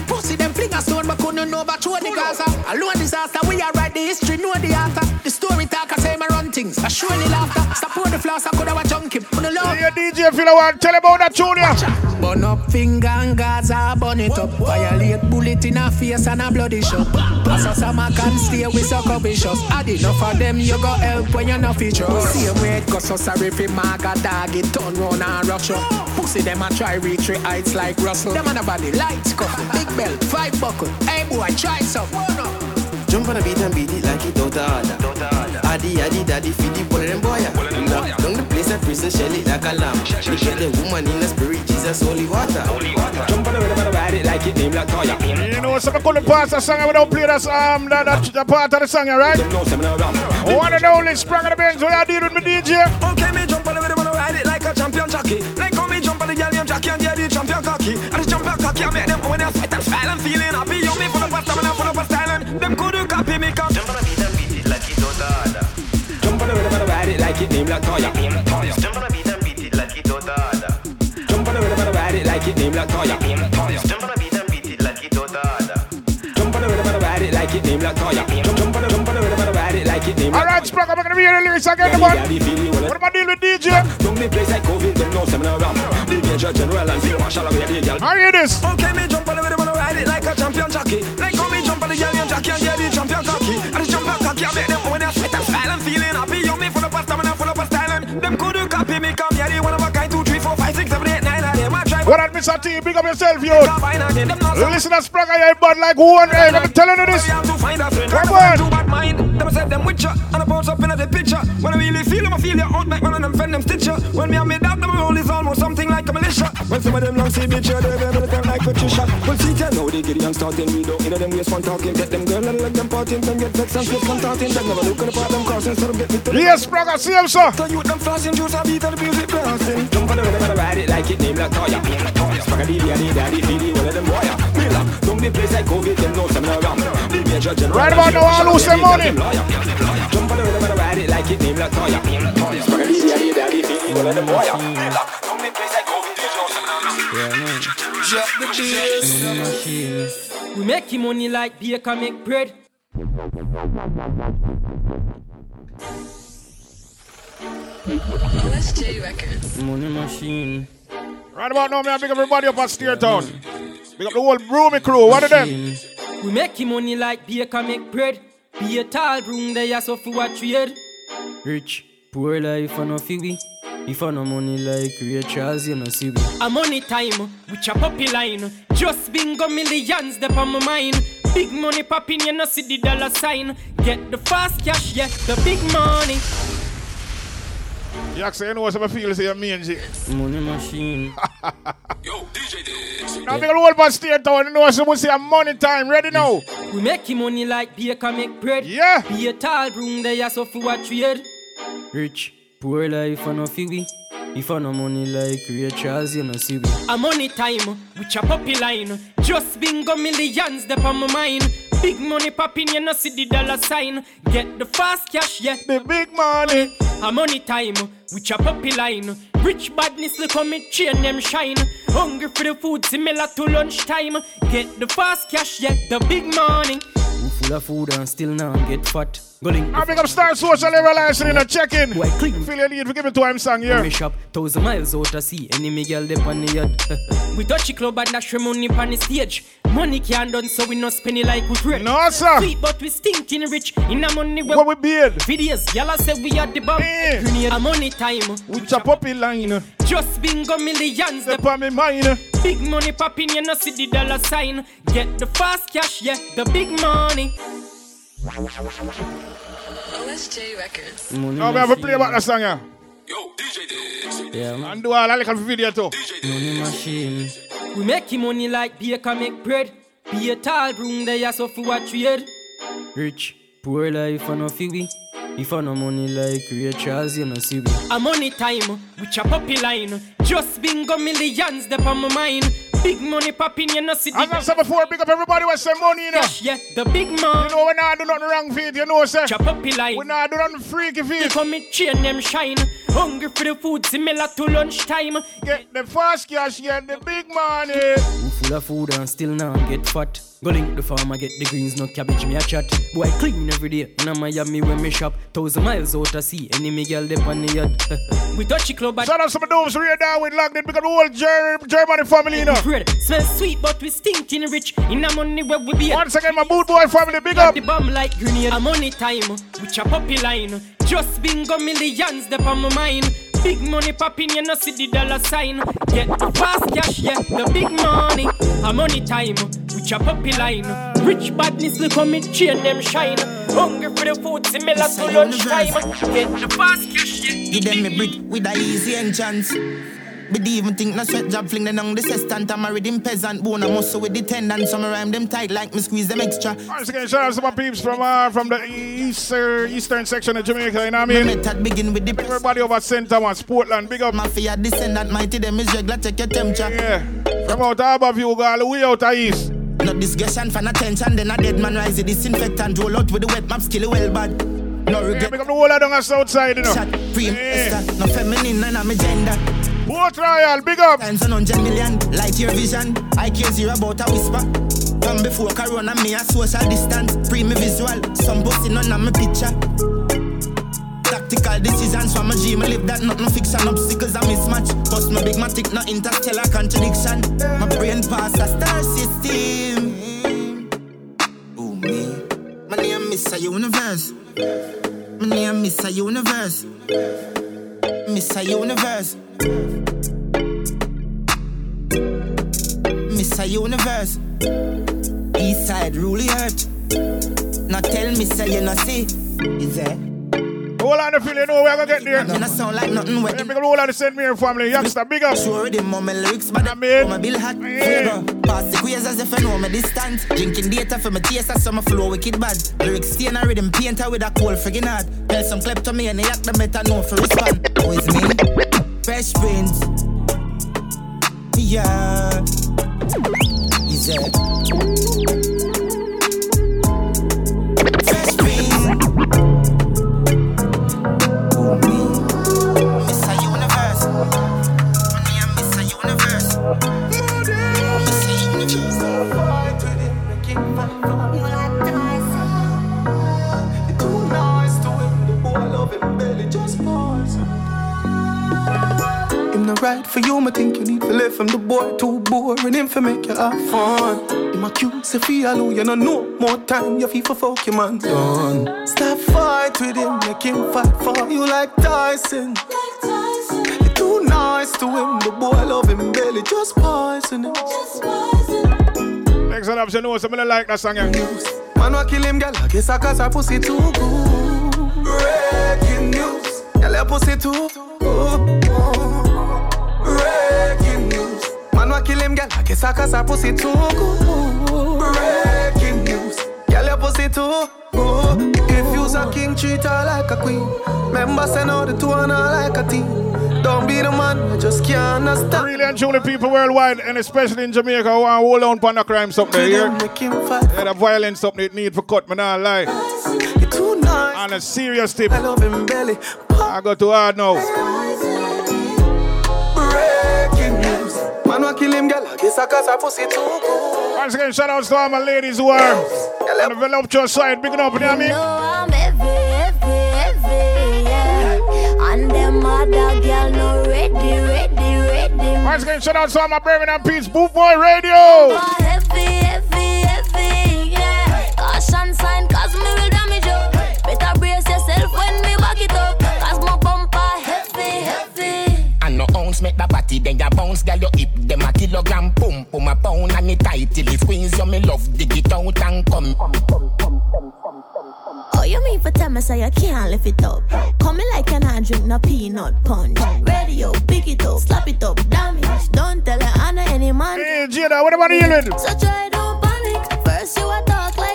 couldn't know about throw the Gaza. Alone disaster we are write the history know the author. The story talk, I say me run things. I show the laughter. Stop pour the floss I could have a junkie. Put the love. Yeah, DJ Phil, I want to tell about that junior. Burn up finger and Gaza, burn it up. Violate bullet in a face and a bloody shot. As a summer can stay with sucker bishops. Add enough of them, you go help when you're not feature. Same way goes so sorry for maga dog, it turn round and rush up. Pussy them a try reach heights like Russell. Them on a body lights cuff, big buckle. Hey boy, try some. Jump on a beat and beat it like it out of order. Addy, addy, daddy, feed the ball them boy. We lock down the place and freeze the shell it like a lamb. Me get a woman in a spirit, Jesus, holy water. Jump on the rhythm and ride it like it name like Toya. You know, so I couldn't pass the song without play that, um, that, that, that part of the song, right? Them know some no ram. One and only Spragga the Benz, so I deal with me DJ. Okay, me jump on the rhythm and ride it like a champion jockey. Like make them when I sweat and smile and feeling happy. You me full of stamina, full of style, and them couldn't copy me. Come jump on the beat and beat it like it's order. Jump on the rhythm and ride it like it name like Toya. Jump on the beat and beat it like it's order. Jump on the rhythm and ride it like it name like Toya. Jump on the like it name like All right, Sprung, I'm gonna be here lyrics again, man. What am I dealing with DJ? Don't be place like COVID, them know seminar ram. The major general and field marshal away the girl. I hear this. Okay, me jump on the rhythm and ride it like a champion jockey. Like how me jump on the girl and jockey and get the champion cocky. And the champion cocky, I make them when they sweat and smile and feeling happy. You me full of stamina, full of style and them could What up, Mr. T? Big up yourself, yo. Listen to Sprung, I bud like one. Hey, I'm telling you this. Come on. Them say them witcher and I bounce up the picture. When I really feel them, I feel your make one of them them stitcher. When me and me dog, them roll is almost something like a militia. When some of them long see bitch, they to like Patricia. Well, see, tell they get young starting, we don't, them waist one talking, get them girl and let them them get vexed and them never look at the part them crossing, so get me to Yes, see him, sir. You them flossing, juice, I beat the music blasting. Ride it like it name like Toya. Spaghetti, daddy, daddy, feedy, one them wire. Me lock, don't place like COVID, them know some around. The major general. Right about now, I'll lose some money. Jump on the rhythm and ride it like it name like Toya. Spaghetti, daddy, daddy, feedy, one them wire. Me lock, don't place like COVID, them know some around. Drop the bass. We make him money like baker make bread. OSJ Records. Money machine. Right about now, man, big up everybody up at Steer Town. Big up the whole Broomy crew. What of them? We make him money like baker make bread. Be a tall broom there, so for what trade. Rich, poor life, and no fee. If I no money like Ray Charles, you know see we. A money time, up a line. Just bingo millions, they on my mind. Big money popping, you know see the dollar sign. Get the fast cash, yeah, the big money. You actually know what I feel, say you mean, G. Money machine. Yo, DJ dude. Now, big up the whole bus Steer Town. You know someone say money time. Ready now? We make money like baker make bread. Yeah. Be a tall broom there, so for what trade. Rich, poor life, and no fee we. If I no money like Ray Charles, you know see we. A money time, we chop up line. Just bingo millions, they on my mind. Big money popping, you know see the dollar sign. Get the fast cash, yeah. The big money. A money time, up a line. Rich badness look on me, chain them shine. Hungry for the food, similar to lunchtime. Get the fast cash, yeah, the big money. Who full of food and still now get fat. Go link I big up Star Social Everlasting in a check-in. Boy, clean. Feel you need give it to him song here. Me shop thousand miles out to sea. Any me girl dey on the yacht. we touch the club and dash money on the stage. Money can't done so we no spend it like we bread. No sir. Sweet but we stinking rich. In a money we What we beard? Videos, y'all say we are the bomb. Eh. Grenade. A money time. We chop up in line. Just bingo millions. Step on me mind. Big money popping, you know see the dollar sign. Get the fast cash, yeah, the big money. OSJ Records. Money Now we have a play about that song here. Yeah, man. And do all a little video too. Money machine. We make money like baker make bread. Be a tall broom there, so for what trade. Rich, poor life, and no fee we. If I no money like Ray Charles, you know see we. A money time, we chop up a line. Just bingo millions, they on my mind. Big money popping, you know see the As I said before, big up everybody with some money, you know. cash, yeah, the big man. You know, when I do nothing wrong for it, you know, sir. Chop up a line. When I do nothing freaky for They it. come me chain them shine. Hungry for the food, similar to lunchtime. Get the fast cash, get the big money. Who full of food and still now get fat. Go link the farmer, get the greens, no cabbage, me a chat. Boy, I clean every day. In a Miami when me shop. Thousand miles out to sea. Any me girl dip on the yacht. we touch the club at Shout out some of those right now with locked in because the whole Ger- Germany family, you know. bread. Smell sweet, but we stinking rich. In a money where we be. Once again, my boot boy family, big up. The bomb like grenade. A money time, we chop up a line. Just bingo millions, they on my mind. Big money popping, you know see the dollar sign. Get the fast cash, yeah, the big money. A money time, we chop up a line. Rich badness look on me, chain them shine. Hungry for the food, similar to lunchtime. Get the fast cash, yeah. Give them a brick with a easy entrance. But even think na sweat job fling them on the sestant. I'm married in peasant bone. I muscle with the tendon. Some rhyme them tight like me squeeze them extra. Once again, shout out to my peeps from uh, from the eastern eastern section of Jamaica, you know what I mean? Method begin with the Everybody over St. Thomas, Portland, big up. Mafia descendant mighty them is regular check your temperature. Yeah. Come out above you, girl. We out of east. Not discussion, fan attention, then a dead man rise. The disinfectant roll out with the wet map, skill well bad. No Yeah, regret. pick up the whole of down the south side, you know. Shot, cream, Esther, no feminine, none of me gender. Boat Royal, big up. Times on 100 million, light your vision. I care zero about a whisper. Come before Corona, me a social distance. Pre me visual, some none of me picture. Tactical decisions from a dream, I live that nothing fiction. Obstacles I mismatch. Bust my big matic, no interstellar contradiction. My brain pass a star system. Me, my name Mr. Universe. My name Mr. Universe. Mr. Universe. Mr. Universe. East side really hurt. Now tell me, say you not see. Is there? Hold on the feel, you know we're gonna get there. Me not sound like nothing wet. Yeah, pick up the the St. Mary family. Youngster, big up. Sure, the mom lyrics, but I mean, my bill hot. Yeah. Pass the queers as if I know me distance. Drinking data for my taste, as some flow wicked bad. Lyrics stain a rhythm painter with a cold friggin' heart. Tell some clip to me and they act the better know for respond. Who is me? Prince. Yeah. Is it? Right for you, me think you need to live from the boy too boring. Him for make you have fun. Him a cute, say feel you no know more time. You feel for fuck your man done. Stop fight with him, make him fight for you like Tyson. You too nice to him, the boy love him barely, just poison him. Next one up, you know something like that song. Yeah. Man wa kill him, girl. I guess I cause her pussy too good. Breaking news, girl, your pussy too good. I guess I cause her pussy too good. Breaking news, girl, your pussy too good. If you's a king, treat her like a queen. Remember, send out the two and her like a team. Don't be the man, you just can't understand. Really and truly people worldwide, and especially in Jamaica, who want to hold on on the crime something here. Yeah, the violence something it need for cut, man, not lie. too nice. On a serious tip. I love him belly. I go too hard now. Man wa kill him, girl. I guess I cause her pussy too good. Once again, shout out to all my ladies who are on the voluptuous side. Big it up, you know what I mean? I'm heavy, heavy, heavy, yeah. And them other girl no ready, ready, ready. Once again, shout out to all my Birmingham Peace Boot Boy Radio. Body, then ya bounce, girl, your hip, them a kilogram, boom, boom, a pound, and it tight till it squeeze you, me love, dig it out and come. Oh, you mean for tell me say you can't lift it up? Coming like an I drink no peanut punch. Radio, pick it up, slap it up, damage. Don't tell her Anna any man. Hey, Jada, what about mm. you? Lid? So try don't panic. First you a talk like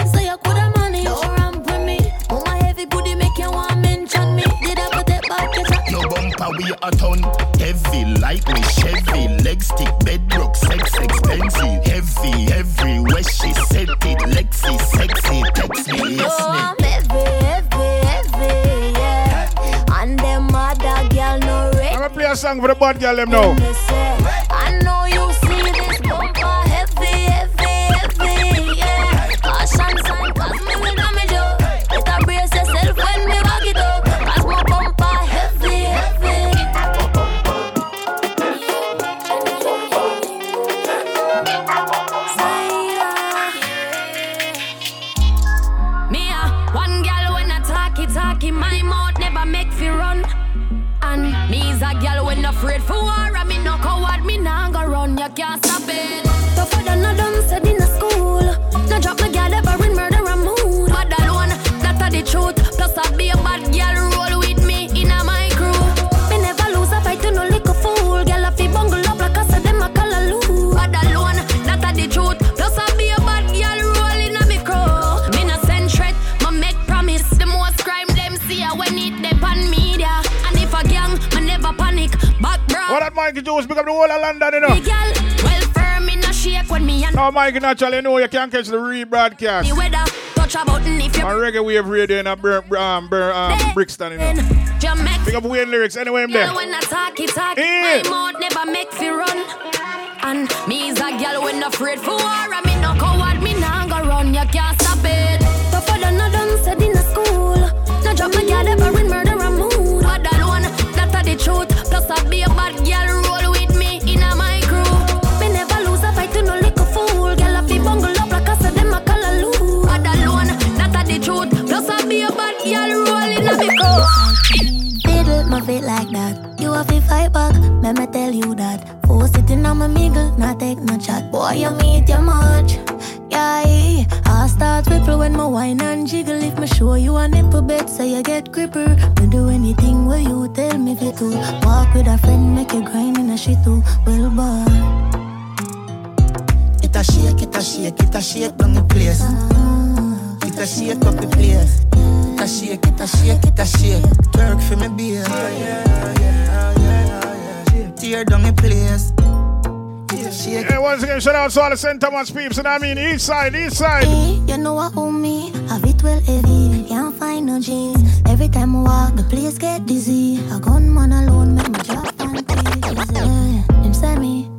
bumper a ton, heavy like me Chevy, leg stick, bedrock, sex expensive, heavy, everywhere she set it, Lexi, sexy, text me, Oh, yes me. I'm heavy, heavy, heavy, yeah. And them other girl no ready. I'm gonna play a song for the bad girl them now. Jones, pick up the whole of London, you know. Well firm road me and No, Mike, naturally, no, you can't catch the rebroadcast. the weather. Touch a button if you On Reggae Wave Radio in a Bur- um, Bur- um, Brixton, you know. Jamaica. Pick up Wayne lyrics anyway, I'm there. Girl, when I talk it, talk Yeah. My mouth never make fi run. And me is a girl when afraid for war. And My feet like that. You have to fight back, let me tell you that. For sitting on my mingle, not take no chat. Boy, you meet your much. Yeah, I start ripple when my wine and jiggle. If me show you a nipple bed, so you get gripper. Me do anything where you tell me to. Walk with a friend, make you grind in a shit too. Well, boy. It a shake, it a shake, it a shake down the place. Ah. It a shake up the place. It a shake, it a shake, it a shake. Twerk for me beer. Tear down the place. It a shake. Hey, once again, shout out to all the St. Thomas peeps, and I mean east side, east side. You know what own me, have it well heavy. Can't find no jeans. Every time I walk, the place get dizzy. A gunman alone make me drop panties. Yeah, him say me.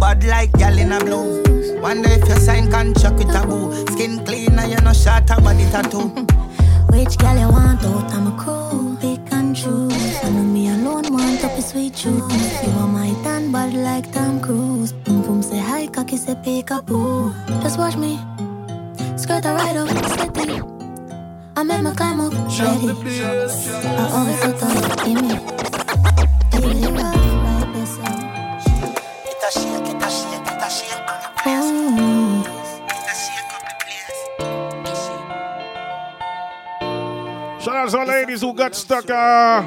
Bad like gal in a blue. Wonder if you sign contract with a boo. Skin clean and you no short a body tattoo. Which girl you want out? I'm a crew, pick and choose. I know me alone want up a sweet juice. You are my tan bad like Tom Cruise. Boom boom say hi, cocky say pick boo. Just watch me, skirt a ride up, steady. I make me climb up, ready. I always got up, give me. Shout out ladies who got stuck uh,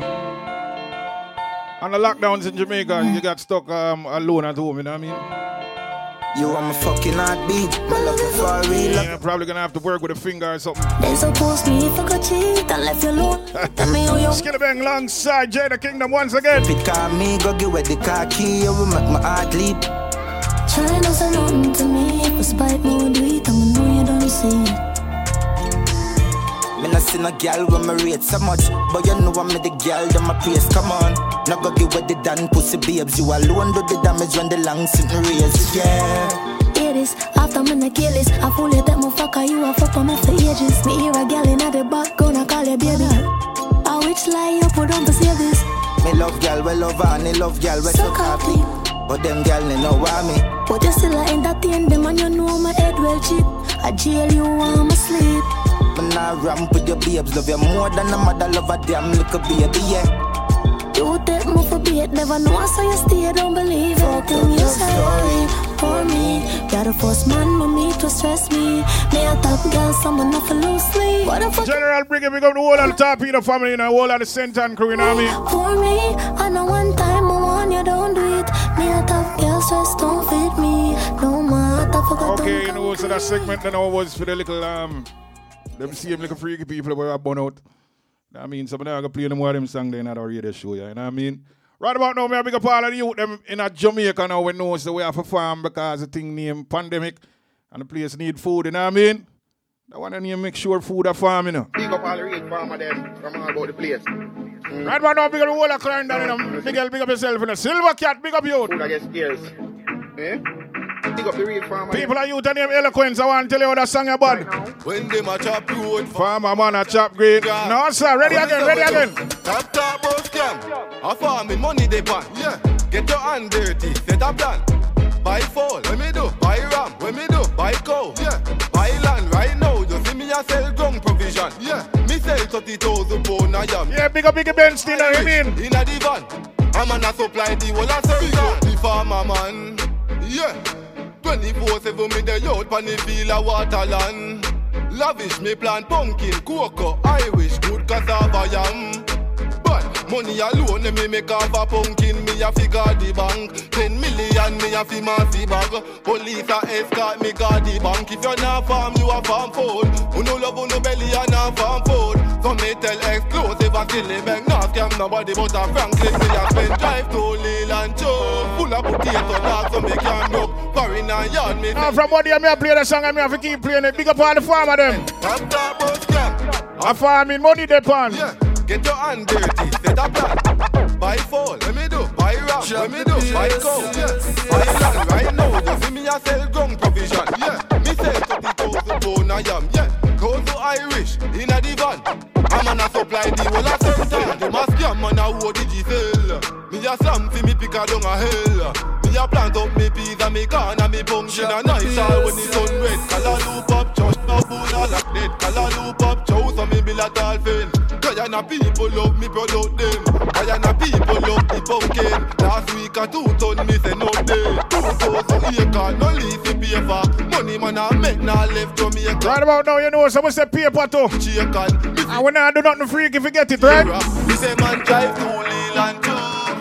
on the lockdowns in Jamaica. You got stuck um, alone at home, you know what I mean? You are my fucking heartbeat. My love you for real. You're probably gonna have to work with a finger or something. They suppose me if I could cheat and left you alone. Tell me how you Skillibeng alongside Jada Kingdom once again. Pick on me, go get with the car key. You will make my heart leap. Try not say nothing to me. If spite me, we do it. I'ma know you don't see it. See no girl when me rate so much, but you know I'm the girl them my praise. Come on, now go give with the damn pussy babes. You alone do the damage when the long sitting raise. Yeah. Hear this, after me na kill this. I fully that motherfucker, you a fuck on me for ages. Me hear a gal in the back, gonna call you baby. I which lie you put on to save this. Me love girl, we love her, and love girl, we So happy. But them girl, they know why me. But you still a entertain them and you know my head well cheap. I jail you want me sleep. Me nah ramp with your babes, love you more than a mother love a damn little baby, yeah. You take me for bait, never know so you stay, don't believe everything you say. For me, you're the first man with me to stress me. Me a top girl, someone not for lose sleep. What the fuck? General Brigade, we got the whole of the Torpedo family, you know, the whole of the Senton crew, you know what I mean? For me, I know one time I want you, don't do it. Me a top girl, stress don't fit me. No matter, forgot Okay, you know, so that segment then I was for the little um them same little freaky people who were born out. I mean, some of them are gonna play them more of them song they not radio show, yeah, you know what I mean? Right about now, me a big up all of the youth them in a Jamaica now we know so we have to farm because the thing named pandemic and the place need food, you know what I mean? I want to make sure food are farm, you know. Big up all the rich farmer them from all about the place. Right about now, big up the whole of Clarendon, you know. Miguel, big up yourself, you know. Silver Cat, big up you. Food I get scarce. Eh? Big up the real farmer. People are youth and name eloquence. I want to tell you how that song about. When them a chop road. Farmer man a chop green. No, sir. Ready again, ready again. Top top boss scam. I farm me money they pan. Yeah. Get your hand dirty. Set a plan. Buy fall. When me do. Buy ram. When me do. Buy cow. Yeah. Buy land right now. You see me a sell ground provision. Yeah. Me sell 30,000 pound a yam. Yeah, big up, big up Ben Still, you mean? In a divan. I'm a supply the whole of circle. The farmer man. Yeah. 24-7 me the out pan the field of waterland. Lavish me plant pumpkin, cocoa, Irish, good cassava yam. Money alone me make off a pumpkin, me a figure the bank. 10 million me a fi massy bag. Police a escort me guard the bank. If you're not farm, you a farm food. Who no love, who no belly, and not farm food. So me tell exclusive a silly bank. Not scam nobody but a Franklin. Me a spend drive to Leland Joe. Full of potato dogs, so me can broke. Foreign and yard me. Now from what day me a play the song and me have to keep playing it. Big up all the farmer them. Top top bus scam. A farming money they pan. Yeah. Get your hand dirty, set up plan. Buy fall, let me do. Buy ram, let me do. Buy cow, yeah. Buy land right now. You see me a sell ground provision, yeah. Me sell thirty thousand pound a yam, yeah. Go to Irish in a divan. I'm on a supply the whole of center. Them a scam man a who digi sell. Me a slam fi me pick a down a hell. Me a plant up me peas and me corn and me pumpkin a nice all when the sun red. Color loop up, church no bull a like dead. Color loop up, chow so me build a dolphin. Guyana people love me product them. Guyana people love the pumpkin. Last week a two ton me say no day. Two thousand acre, no leafy paper. Money man a make now left Jamaica. Right about now, you know, someone say paper too. Chicken. And we not do nothing freak if you get it, right? Me say man drive to Leland too.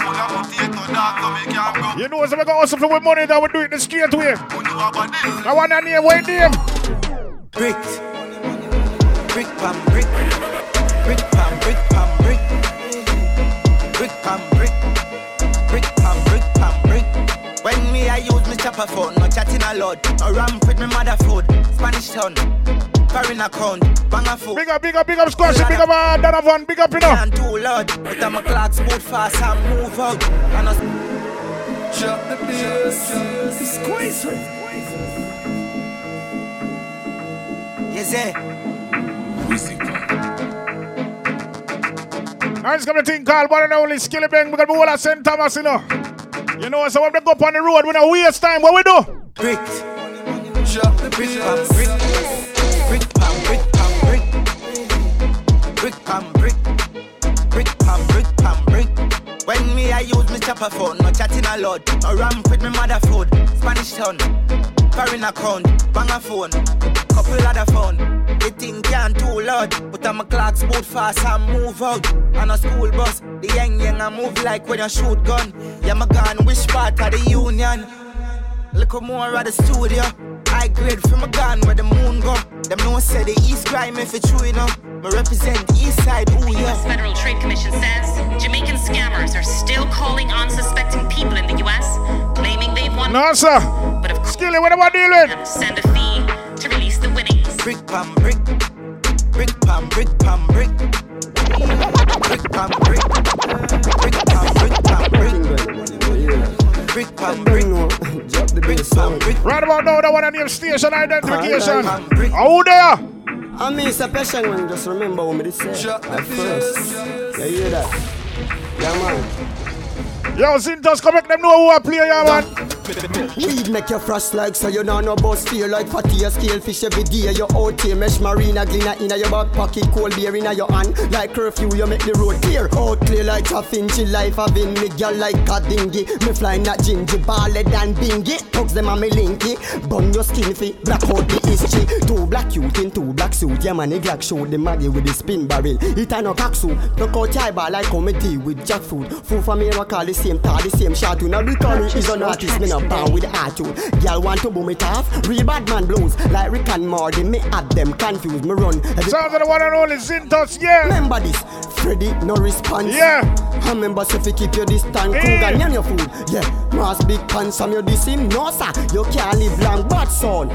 Full of potato dog so me can go. You know, so we got hustle for with money that we do it the straight way. I want a name, what name? Brick. Brick pam brick. Brick pam brick pam brick. Brick pam brick. Brick pam brick pam brick. When me I use me chopper phone, no chatting a lot. No ramp with me mother food. Spanish town. Foreign account. Bang a food. Big up, big up, big up, Squash, big up, uh, Donovan, big up, you know. And too loud. But I'm a clock move fast and move out. And I Drop the bass. Squeeze it. Yes, eh? Now it's coming to thing called one and only Skillibeng because we all are St. Thomas, you know. You know, so when they go up on the road, we don't waste time. What we do? Brick. Drop the brick pam brick. Brick pam brick pam brick. Brick pam brick. Brick pam brick pam brick. When me I use me chopper phone, no chatting a lot. No ramp with me mother food. Spanish town. Foreign account. Bang a phone. Couple other phone. The thing can too loud. But I'm a clock boot fast and move out. On a school bus, the young young I move like when you shoot gun. Yeah, my gun, which part of the union? Look more at the studio. High grade from a gun where the moon go. Them no say the east crime if it's true enough. Me represent the east side, ooh yeah. U.S. Federal Trade Commission says Jamaican scammers are still calling unsuspecting people in the U.S., claiming they've won. No, sir. But of Skilly, what am I dealing? Send a fee Brick pam brick. Brick pam brick pam brick. Brick pam brick. Brick pam brick pam brick. Brick pam brick. Brick pam brick. Right about now, the one name station identification. How there? I mean, it's a passion when just remember what me say. At first. You hear that? Yeah, man. Yo, Zintos, come make them know who I play, yeah, man. Weed make you frost like so you know no bus feel like fatty a scale fish every day. You out here mesh marina glina inna your back pocket, cold beer inna your hand. Like curfew, you make the road clear. Out clear like a finchy life having me girl like a dingy. Me fly not gingy, balled and bingy. Tugs them on me linky. Bun your skin fi black out the history. Two black youth in two black suit. Yeah man, the Glock show the maggie with the spin barrel. It a no cock soup. Look out your like comedy with jackfruit. Food for me, I call the same tar, the same shot. You know the curry is an artist, me no bound with the attitude. Girl want to boom it off. Real bad man blues like Rick and Morty. Me have them confused. Me run. Sounds of the one and only Zintos, yeah. Remember this. Freddy, no response. Yeah. I remember so if you keep your distance, Kruger, nyan your food. Yeah. Mass big pants, I'm your him. No, sir. You can't live long, but son.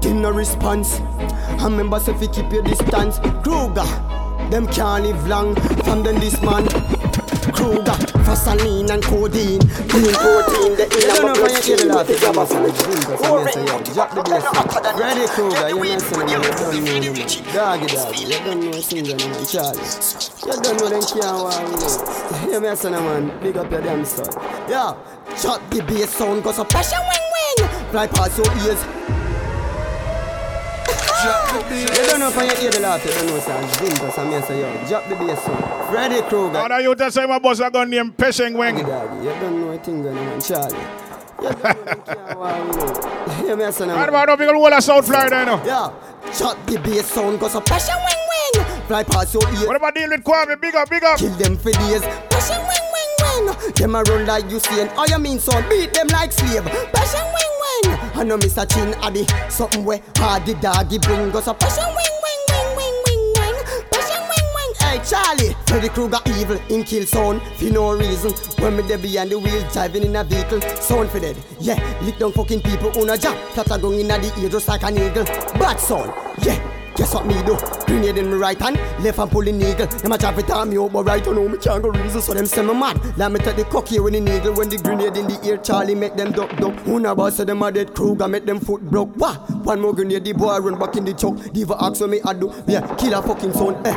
Give no response. I remember so if you keep your distance, Kruger. Them can't live long from them this man. Kruger, Vaseline and codeine. Clean protein, the inner my blood stream. Drop the. Ready, Kruger, you with me. You don't know me. Doggy, doggy. You don't know man. Charlie. You don't know them can't walk, you know. Man. Big up your damn son. Yeah. Shut the bass sound, cause a pressure wing wing. Fly past your ears. You don't know if I hear the laugh, you don't know, sir. Zingo, so me say, yo, drop the bass sound. Freddy Krueger. How do you tell say my boss a gun named Pesheng Weng? You don't know a thing going on, Charlie. You don't know them can't walk, you know. Hear me, son. Right about now, big ol' whole of South Florida, you know. Yeah. Shut the bass sound, cause a pressure wing wing. Fly past your ears. What about deal with Kwame? Big up, big up. Kill them for days. Pressure wing wing wing. wing. Them a run like you see, and all you mean son beat them like slave. Passion wing wing. I know Mr. Chin Addy, something where hard the doggy bring us a passion wing wing wing wing wing wing. Passion wing wing. Hey Charlie, Freddy Krueger evil in kill sound for no reason. When me there behind the wheel driving in a vehicle, sound for dead. Yeah, lick down fucking people on a job. That are going in the ear just like an eagle. Bad sound. Yeah. Guess what me do? Grenade in my right hand, left hand pulling eagle. Them a try to time me out, but right you know me can't go reason, so them say me mad. Let me take the cock here when the eagle, when the grenade in the ear, Charlie make them duck duck. Who know about say them a dead Kruger, make them foot broke. Wah! One more grenade, the boy run back in the choke. Diva ask what me I do, yeah, kill a fucking son, eh.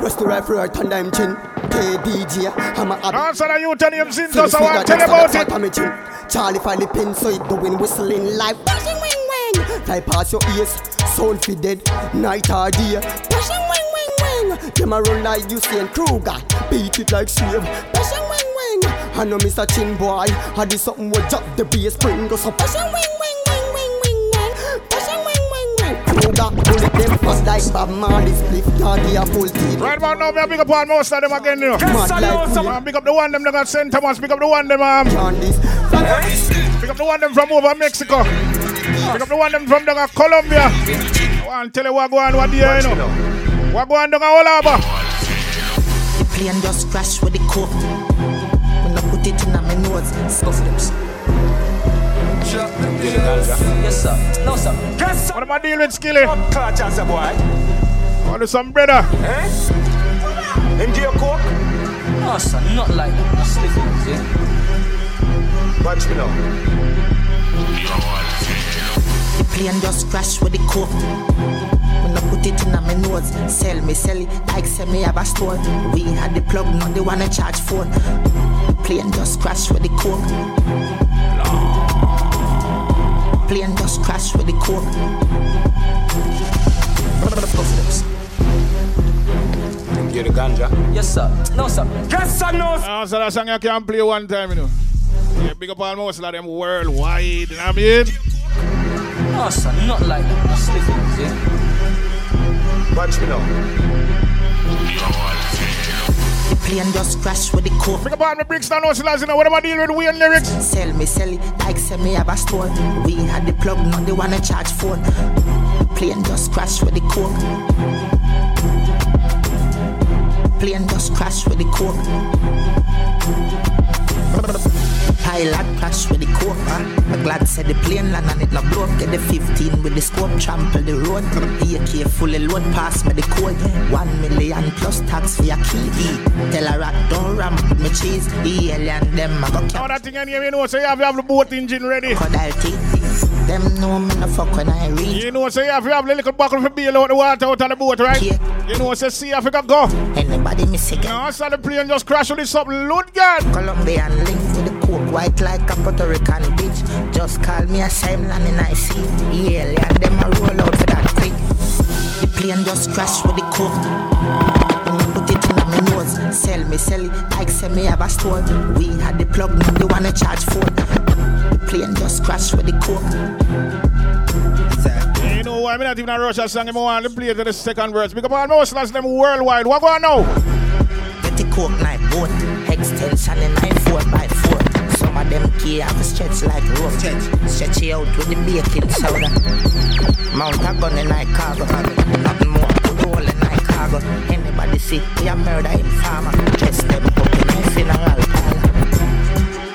Rest the rifle right under him chin. KDJ, I'm a Answer the youth and him sin, just I want tell you about it. it. Chin. Charlie finally pin, so it doing whistling like bashing wing wing. Fly past your ears, sound fi dead, night or day. Bashing wing wing wing. Them a run like Usain Kruger, beat it like slave. Bashing wing wing. I know Mr. Chin boy, I did something with drop the bass spring, go so bashing wing wing wing wing wing wing. Bashing wing wing wing. Kruger, bullet them fast like Bob Marley, split, daddy a full teeth. Right about now, me a big up on most of them again, you know. Mad like we- Man, big up the one them that got St. Thomas, big up the one them um. Candice. Big up the one them from over Mexico. Big up the one them from down Colombia. I want to tell you what go on what there, you know. What go on down at all over. The plane just crashed with the coke. When I put it in my nose, scuff lips. Yes, sir. No, sir. Yes, sir. What am I dealing with, Skilly? Clutch as a boy. Want to some brother? Eh? Into your coke? No, sir. Not like that. Slick yeah? Watch me now. The plane just crashed with the coke. When I put it in my nose, sell me, sell it like say me have a store. We had the plug, not the one I charge phone. The plane just crashed with the coke. Plane just crashed with the coke. Scuff lips. The ganja. Yes, sir. No, sir. Yes, sir. No, sir. Answer that song you can play one time, you know. Yeah, big up almost like them worldwide, you know what I mean? No, sir. Not like that. Slick ones, yeah? Watch me now. The plane just crashed with the coke. Big up on the Brixton Hustlers, you know, what am I dealing with Wayne lyrics? Sell me, sell it like say me have a store. We had the plug, not the one I charge phone. The plane just crashed with the coke. Plane just crashed with the coke. Pilot crash with the. Huh? I'm glad said the plane land and it not broke. Get the 15 with the scope, trample the road. AK fully load pass me the code. One million plus tax for your key. Tell a rat don't ram with me cheese. The alien them I go Now that thing anyway, you know, so you have to have the boat engine ready. teeth. Them know me no fuck when I reach. You know, so you have to have the little buckle for bail out the water out of the boat, right? Yeah. You know, so see if you can go. Anybody miss again? No, so the plane just crash with this something load gun. Colombian link with the coke white like a Puerto Rican bitch. Just call me a Simon and I see. Yeah, and them a roll out for that quick. The plane just crashed with the coke. When you put it in my nose, sell me, sell it like say me have a store. We had the plug, not the one I charge phone. The plane just crashed with the coke. You know why I'm not even a rush that song. I want to play to the second verse. Because I almost lost them worldwide. What go on now? Get the coke knife bone, extension in 9 4 by 4 Some of them key have a stretch like rope. Stretch it out with the baking soda. Mount a gun in my cargo. Nothing more, put the hole in my cargo. Anybody see, we a murder in farmer. Dress them up in my funeral parlor.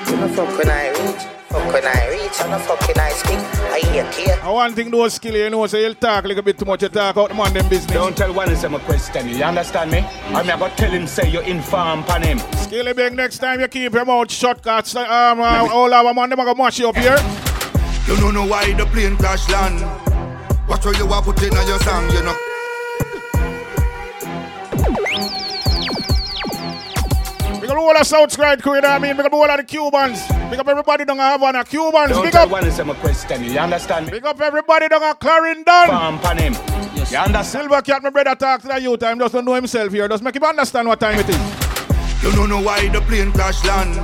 You know fuck when I reach, fuck when I reach, and a fucking I speak. I hear care. I want thing those skill, you know, so you'll talk a little bit too much. You talk out the man them business. Don't tell one is a question. You understand me? I'm going to tell him say you inform pan him. Skilly big next time you keep your mouth shut, cats. Um, uh, all our man, them are going to mash you up here. You don't know why the plane crash land. Watch what you are putting on your song, you know. Big up all the Southside crew, you know what I mean? Big up all of the Cubans. Big up everybody down at Havana. Cubans, Don't big up. one is a question. You understand me? Big up everybody down at Clarendon. Inform pan him. You understand? Silver Cat, my brother, talk to the youth time. Just don't know himself here. Just make him understand what time it is. You don't know why the plane crash land.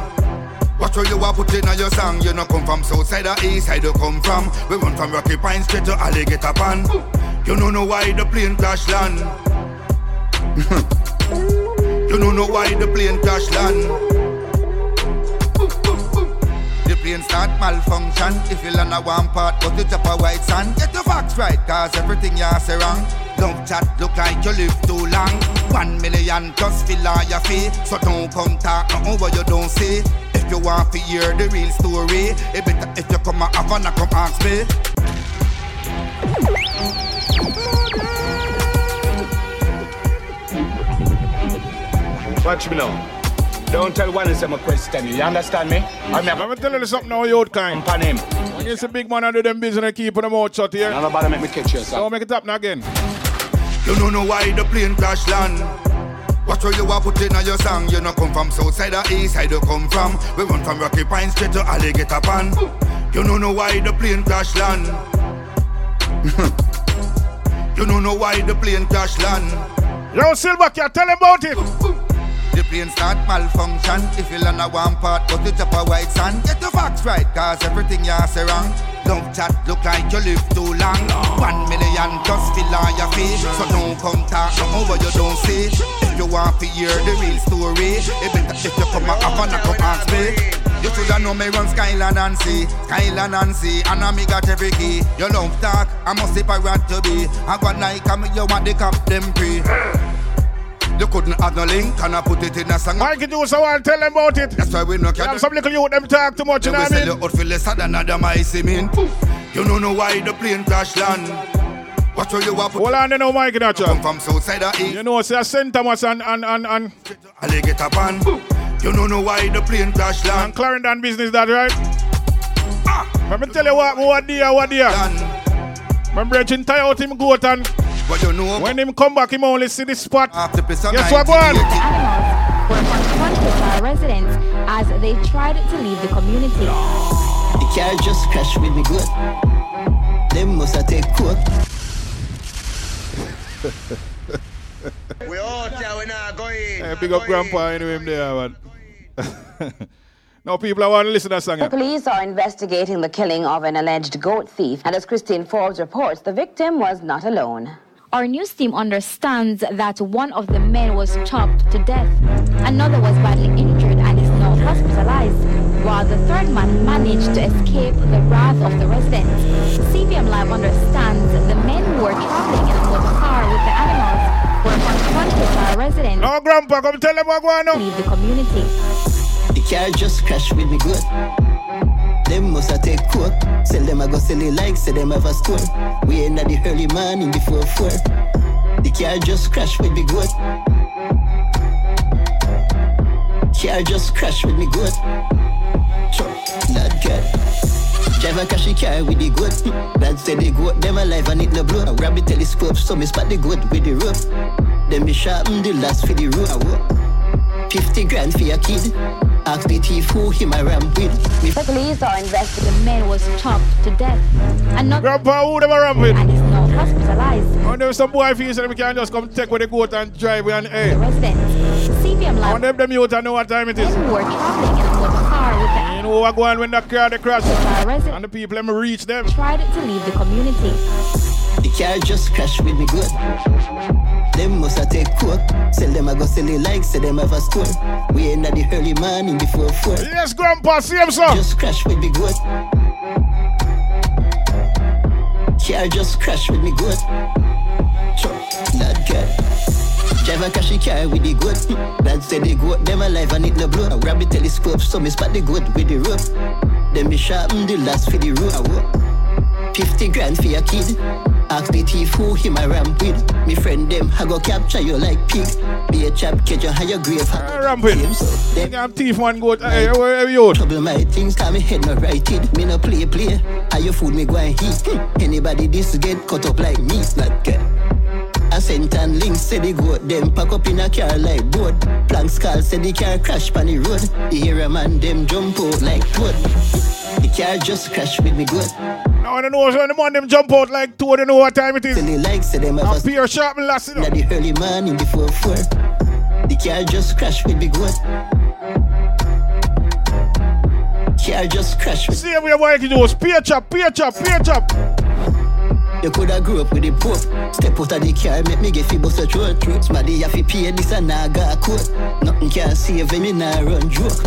Watch what you are putting on your song. You know come from south side or east side you come from. We run from Rocky Point straight to Alligator Pan. You don't know why the plane crash land. you don't know why the plane crash land. Plane start malfunction. If you land a one part, but you chop a white sand. Get the facts right, cause everything you say wrong. Don't chat look like you live too long. One million plus fill all your fee. So don't come talk nothing what you don't say. If you want to hear the real story, it better if you come a Havana, come ask me. Watch me now. Don't tell one is a question. You understand me? Mm. I'm Let me tell you something now, youth kind. On him. When you see big man and do them business, I keep them out shut here. None nobody make me catch you, son. Don't make it happen again. You don't know why the plane crash land. Watch where you are putting on your song. You know come from south side or east side you come from. We run from Rocky Point straight to Alligator Pan. You don't know why the plane crash land. you don't know why the plane crash land. Yo, Silver, can tell him about it. The plane start malfunction. If you land a one part, but you chop a white sand. Get the facts right, cause everything you say wrong. Don't chat look like you live too long. One million just fill on your face. So don't come talk nothing what you don't say. If you want to hear the real story, it better if you come up and come ask me. You shoulda know me run Skyland and see, Skyland and see, and I me got every key. You love talk, I must say pirate to be. I got like I'm you want the cap them free. You couldn't add no link and I put it in a song. Mikey do so want tell them about it. That's why we no can. Some little youth them talk too much, you know what I mean? You out for less than another my cement. You don't know why the plane crash land. Watch where you are. Hold on, you know Mikey that Come from south side of east. You know, say St. Thomas and and and and. Alligator Pan. You don't know why the plane crash land. And Clarendon business that right? Ah. Let me tell you what, what dear, what dear. My brethren tie out him goat and but you know when him come back, him only see this spot. After Guess what, go on? Animals were confronted by residents as they tried to leave the community. The car just crashed with me good. Them must have take court. we all tell we not going. Hey, big up grandpa anyway, him there, man. Now people are want to listen to that song. The police are investigating the killing of an alleged goat thief, and as Christine Forbes reports, the victim was not alone. Our news team understands that one of the men was chopped to death. Another was badly injured and is now hospitalized, while the third man managed to escape the wrath of the residents. CVM Live understands the men who were traveling in a motor car with the animals were confronted by residents. No, Grandpa, come tell them what going on. Leave the community. The car just crashed with me good. Them must have take coke. Sell them, I go sell it like, say them have a store. We ain't at the early morning before four. The car just crashed with me good. Car just crashed with me good. Sure, that girl. Driver crash the car with the good. Dad said they go them alive and it no blow. I grab the telescope, so me spot the good with the rope. Then me sharpen the last for the rope. 50 grand for your kid. Ask the thief who him I ram with. Me the police are investigating. The man was chopped to death. Another Grandpa, who them ram with? And is now hospitalized. Oh, there some boy feels that we can just come take with the goat and drive with an hey. The residents. CVM Live. On them, them youth, I know what time it is. Men were traveling in a motor car with the You know what going when the car they crash. The and the people them reach them. Tried to leave the community. The car just crashed with me good. Them must take coke. Sell them, I go sell it like, say them have a store. We ain't at the early morning before four. Yes, Grandpa, see him, sir. Just crash with me good. Car just crashed with me good. Sure, that girl. Driver crash the car with the good. Dad said they go them alive and it no blow. I grab the telescope, so me spot the good with the rope. Then me sharpen the last for the rope. 50 grand for your kid. Ask the thief who him I ram with. Me friend them, I go capture you like pig. Be a chap, catch you higher grave. I ram with him. So, them I'm thief one goat. Hey, where are you? Trouble my things, cause me head not righted. Me no play play. How you food me go and heat. Hmm. Anybody this get cut up like me, not get. I sent and links say they go them pack up in a car like boat. Planks call say the car crash on the road. Hear a man them jump out like toad. The car just crashed with me good. Now I don't know when the man them jump out like two, they know what time it is. Tell they like say them have a sharp and last Now the early morning before four. The car just crashed with me good. Car just crashed with See how we are working those peer chop, peer chop, peer chop. You coulda grew up with the pope. Step out of the car, make me get fi bust a throat. Throat, smaddy have fi pay this and I got a coat. Nothing can save me, nah run joke.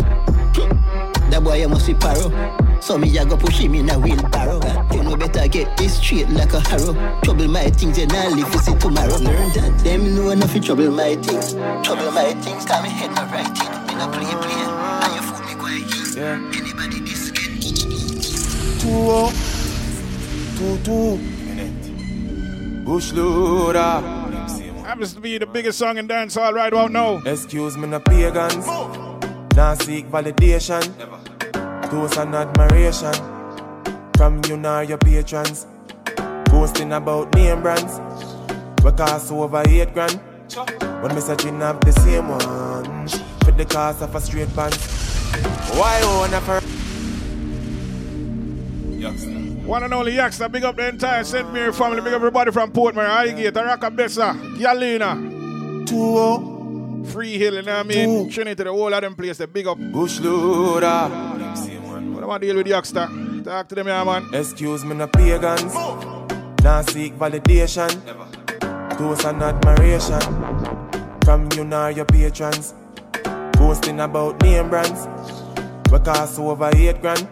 That boy you must be paro. So me I go push him in a wheelbarrow. You know better get this straight like a harrow. Trouble my things and I'll live to see tomorrow. Learn that them know enough to trouble my things. Trouble my things, call me head not right in. Me no play play. And you fool me quiet. Yeah. Anybody this skin. Two oh, two two. Bush loader. Happens to be the biggest song in dancehall right about now. Excuse me, no pagans. Now seek validation. Toast and admiration. From you nor your patrons. Boasting about name brands. We cost over eight grand. When me searching have the same one. For the cost of a straight pants. Why own a for One and only Yaksta, big up the entire St. Mary family, big up everybody from Portmore, Highgate, Oracabessa, Galina. Two. Free Hill, you know what I mean? Trinity, the whole of them place, the big up. Bush loader. What am I deal with Yaksta? Talk to them, yeah, man. Excuse me, no pagans. Now seek validation. Toast and admiration. From you nor your patrons. Boasting about name brands. We cost over eight grand.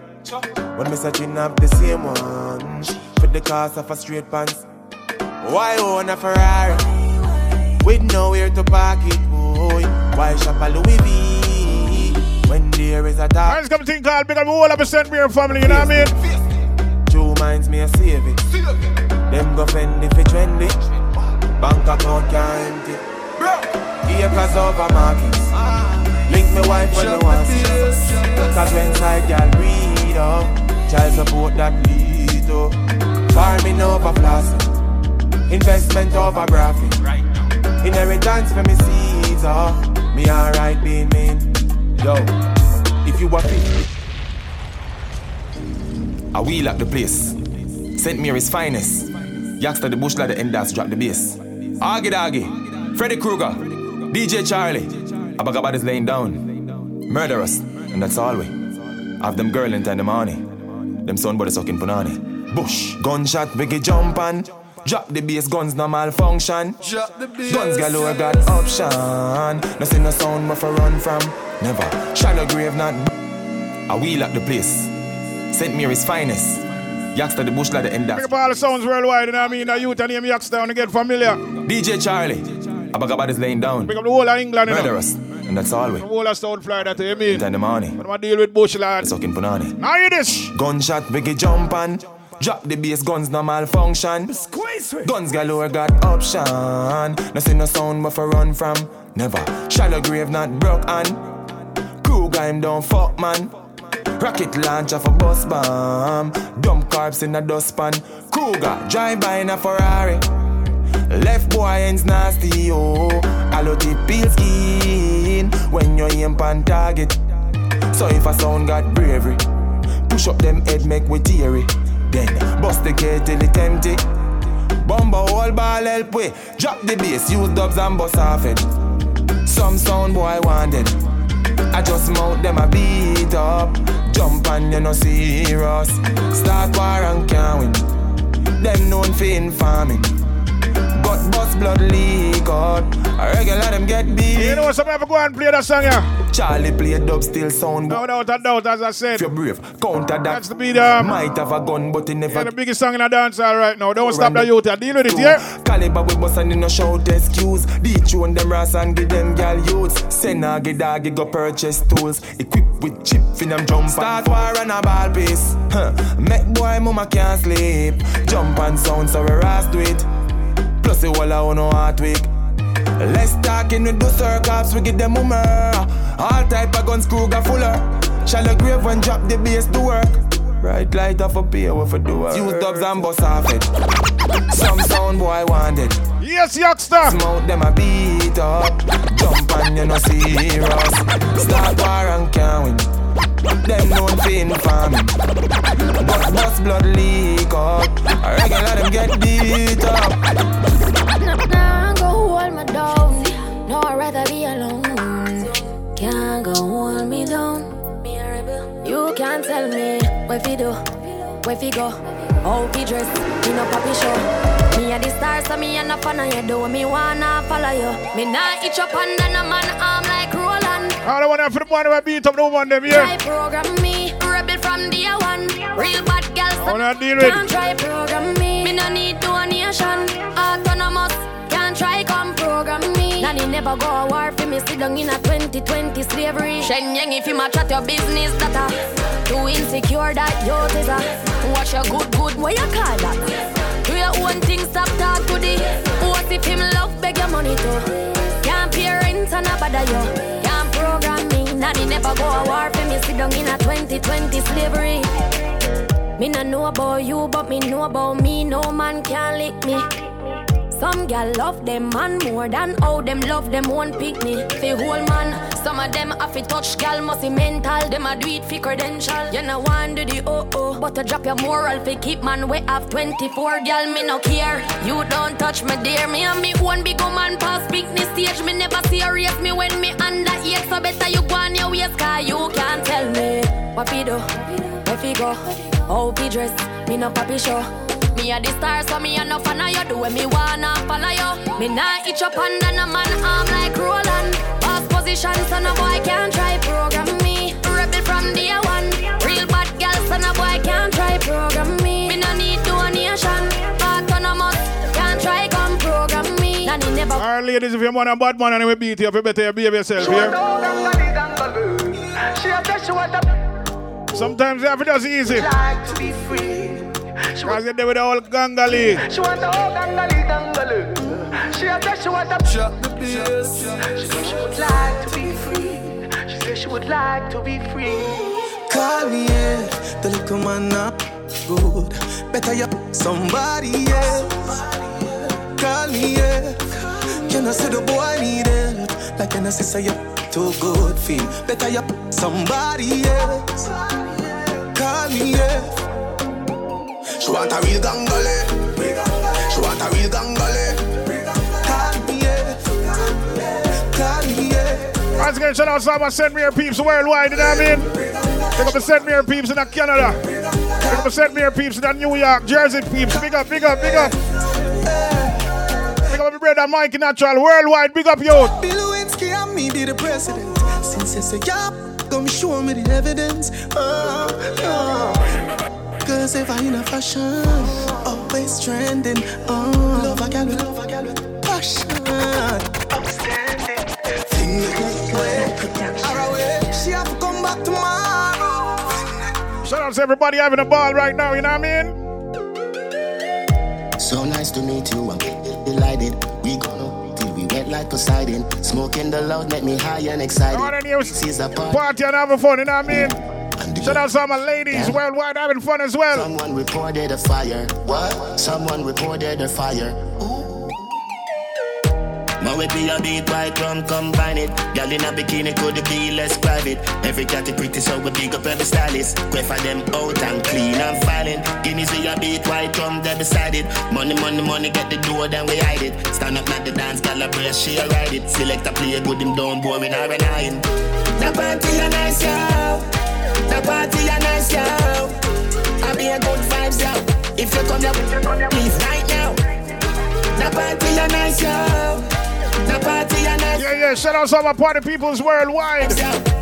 When me searching have the same one. For the cost of a straight pants. Why own a Ferrari? With nowhere to park it, boy. Why shop a Louis V? When there is a dark. Let's come thing called Big up all of the St. Mary family, you know what I mean? Two minds me a save it. Them go fend if it trendy. Bank account can't empty. Acres over markets. Link me wife when you want Cause when side girl breed oh. up Child support that lead up Farming over flossing Investment over graphic Inheritance for me seeds up Me alright being mean Yo, if you are 50 I wheel up the place. St. Mary's finest. Yaksta the bush like the enders drop the bass. Argy Doggy Freddy Krueger DJ Charlie. Abagabadas laying down. Murderous And that's all we. Have them girl in the morning. Them son body sucking punani. Bush Gunshot biggie jump on Drop the bass guns no malfunction Drop the bass Guns galore got option No see no sound but for run from Never Shallow grave not I wheel up the place St. Mary's finest Yaksta the bush like the enders Big up all the sounds worldwide, you know what I mean? The youth and name Yaksta, and get familiar. DJ Charlie Abagabadas laying down Pick up the whole of England, you know. Murderous And that's all we The whole of South Florida, to you mean? in the morning But I'm deal with Bush, lad. Sucking punani Now hear this. Gunshot biggie jump on Drop the bass guns no malfunction. Guns galore got option. No see no sound but for run from. Never. Shallow grave not broke on Crew guy him don't fuck man. Rocket launcher for bus bomb. Dump carbs in a dustpan Kruger drive by in a Ferrari. Left boy ends nasty oh Allo tip peel skin When you aim pan target. So if a sound got bravery Push up them head make we teary Then bust the gate till it empty. Bumbo whole ball help we. Drop the bass, use dubs and bust off it. Some sound boy wanted. I just mount them a beat up. Jump and you no serious Start war and can't win. Them known for informing Gut bust blood leak out. A regular them get beat. You know what, some ever go and play that song, yeah? Charlie play dub still sound No doubt, a doubt, as I said. If you're brave, counter that. That's the beat, um, Might have a gun but he never Yeah, the biggest song in the dancehall right now. Don't stop the youth, deal with it, yeah? Caliber we bust and in no shout excuse. Dethrone them ras and give them gal youths. Send a get doggy go purchase tools. Equipped with chip in them jump Start war and a ball piece. Huh. Make boy mama can't sleep. Jump and sound so we ras do it Plus the wall I want no heart weak Less talking with the circups, we give them humor. All type of guns, crew got fuller. Shallow grave when drop the bass to work. Bright light off a pay what for do work. Use dubs and bust off it. Some sound boy wanted. Yes, youngster. Smoke them a beat up. Jump and you no serious. Start war and can't win. Them known for informing. But bust blood leak up. Regular them get beat up. Nah, go hold me down. No, I'd rather be alone. Can't go hold me down. You can't tell me where fi do, where fi go, how fi dress. Me no papi show. Me a the star, so me a no fan of you. Do me wanna follow you. Me nah itch up under no man arm like I want to for the one who beat up the woman them here. Try program me, rebel from day one. Real bad girl, I wanna deal with can't try program me. Me no need donation, autonomous. Can't try come program me. Nanny never go a war for me. Sit down in a 2020 slavery. Shen yang if you match at your business that a too insecure that you is a watch your good good what you call that. Do your own thing, stop talk to the. What if him love beg your money too? Can't pay rent and a bother you. Never go a war for me. Sit down in a 2020 slavery. Me no know about you, but me know about me. No man can lick me. Some gal love them man more than how them love them one pick me. Whole man, some of them have to touch gal must be mental. Them a do it fi credential. You know want do the oh oh, but to drop your moral fi keep man we have 24 gal me no care. You don't touch me dear, me and me one big woman pass picnic stage. Me never serious me when me under eight, so better you go on your waist, cause you can't tell me what fi do, where fi go, how fi dress. Me no papi show. Me a the star, so me a no fan of you. Do what me wanna follow you. Me nah itch up under no man arm like Roland. Boss position, so no boy can't try program me. Rebel from day one. Real bad girl, so no boy can't try program me. Me no need donation. Autonomous, can't try come program me. Nanny never. All right, ladies, if you want a bad man and we beat you, if you better behave yourself here. Sometimes you have to easy. Like to be free. Cause you're there with the whole gangali. She want the whole gangali gangalu. She a said she want to drop the bass. She said she would like to be free. She said she would like to be free. Call me, yeah. The little man not good. Better you somebody else. Call me, yeah. Can I say the boy need help? Like can I say say you too good feel? Better you somebody else. Call me, yeah. She want a real gangale. She want a real gangale. Call me, yeah. Call me, yeah. Once again, shout out to all my St. Mary peeps worldwide, you know what I mean? Pick up the St. Mary peeps in Canada. Pick up the St. Mary peeps in New York, Jersey peeps. Big up, big up, big up. Big up my brother Mikey Natural, worldwide, big up yo. Bill Lewinsky and me be the president. Since you say yeah, come show me the evidence. Oh, oh. Cause if I in a fashion, always trending. Oh, love a gal with love a gal with passion. Outstanding. Thing like way. She have to come back tomorrow. Shout out to everybody having a ball right now, you know what I mean? So nice to meet you, I'm delighted. We gonna till we wet like Poseidon. Smoking the loud make me high and excited. All the news, party and having fun, you know what I mean? Shout out to all my ladies Yeah. worldwide having fun as well. Someone reported a fire. What? Someone reported a fire. Now we be a beat white rum combine it. Girl in a bikini could be less private. Every cat is pretty so we big up every stylist. Quay for them out and clean and filing. Guineas we a beat white rum there beside it. Money, money, money get the door then we hide it. Stand up like the dance, girl a brace she a ride it. Select a play good him down boring or an iron. The party a nice yo. The party a nice yo. I be a good vibes yo. If you come here, please right now. The party a nice yo. The party a nice Yeah, yeah, shout out to all my party peoples worldwide.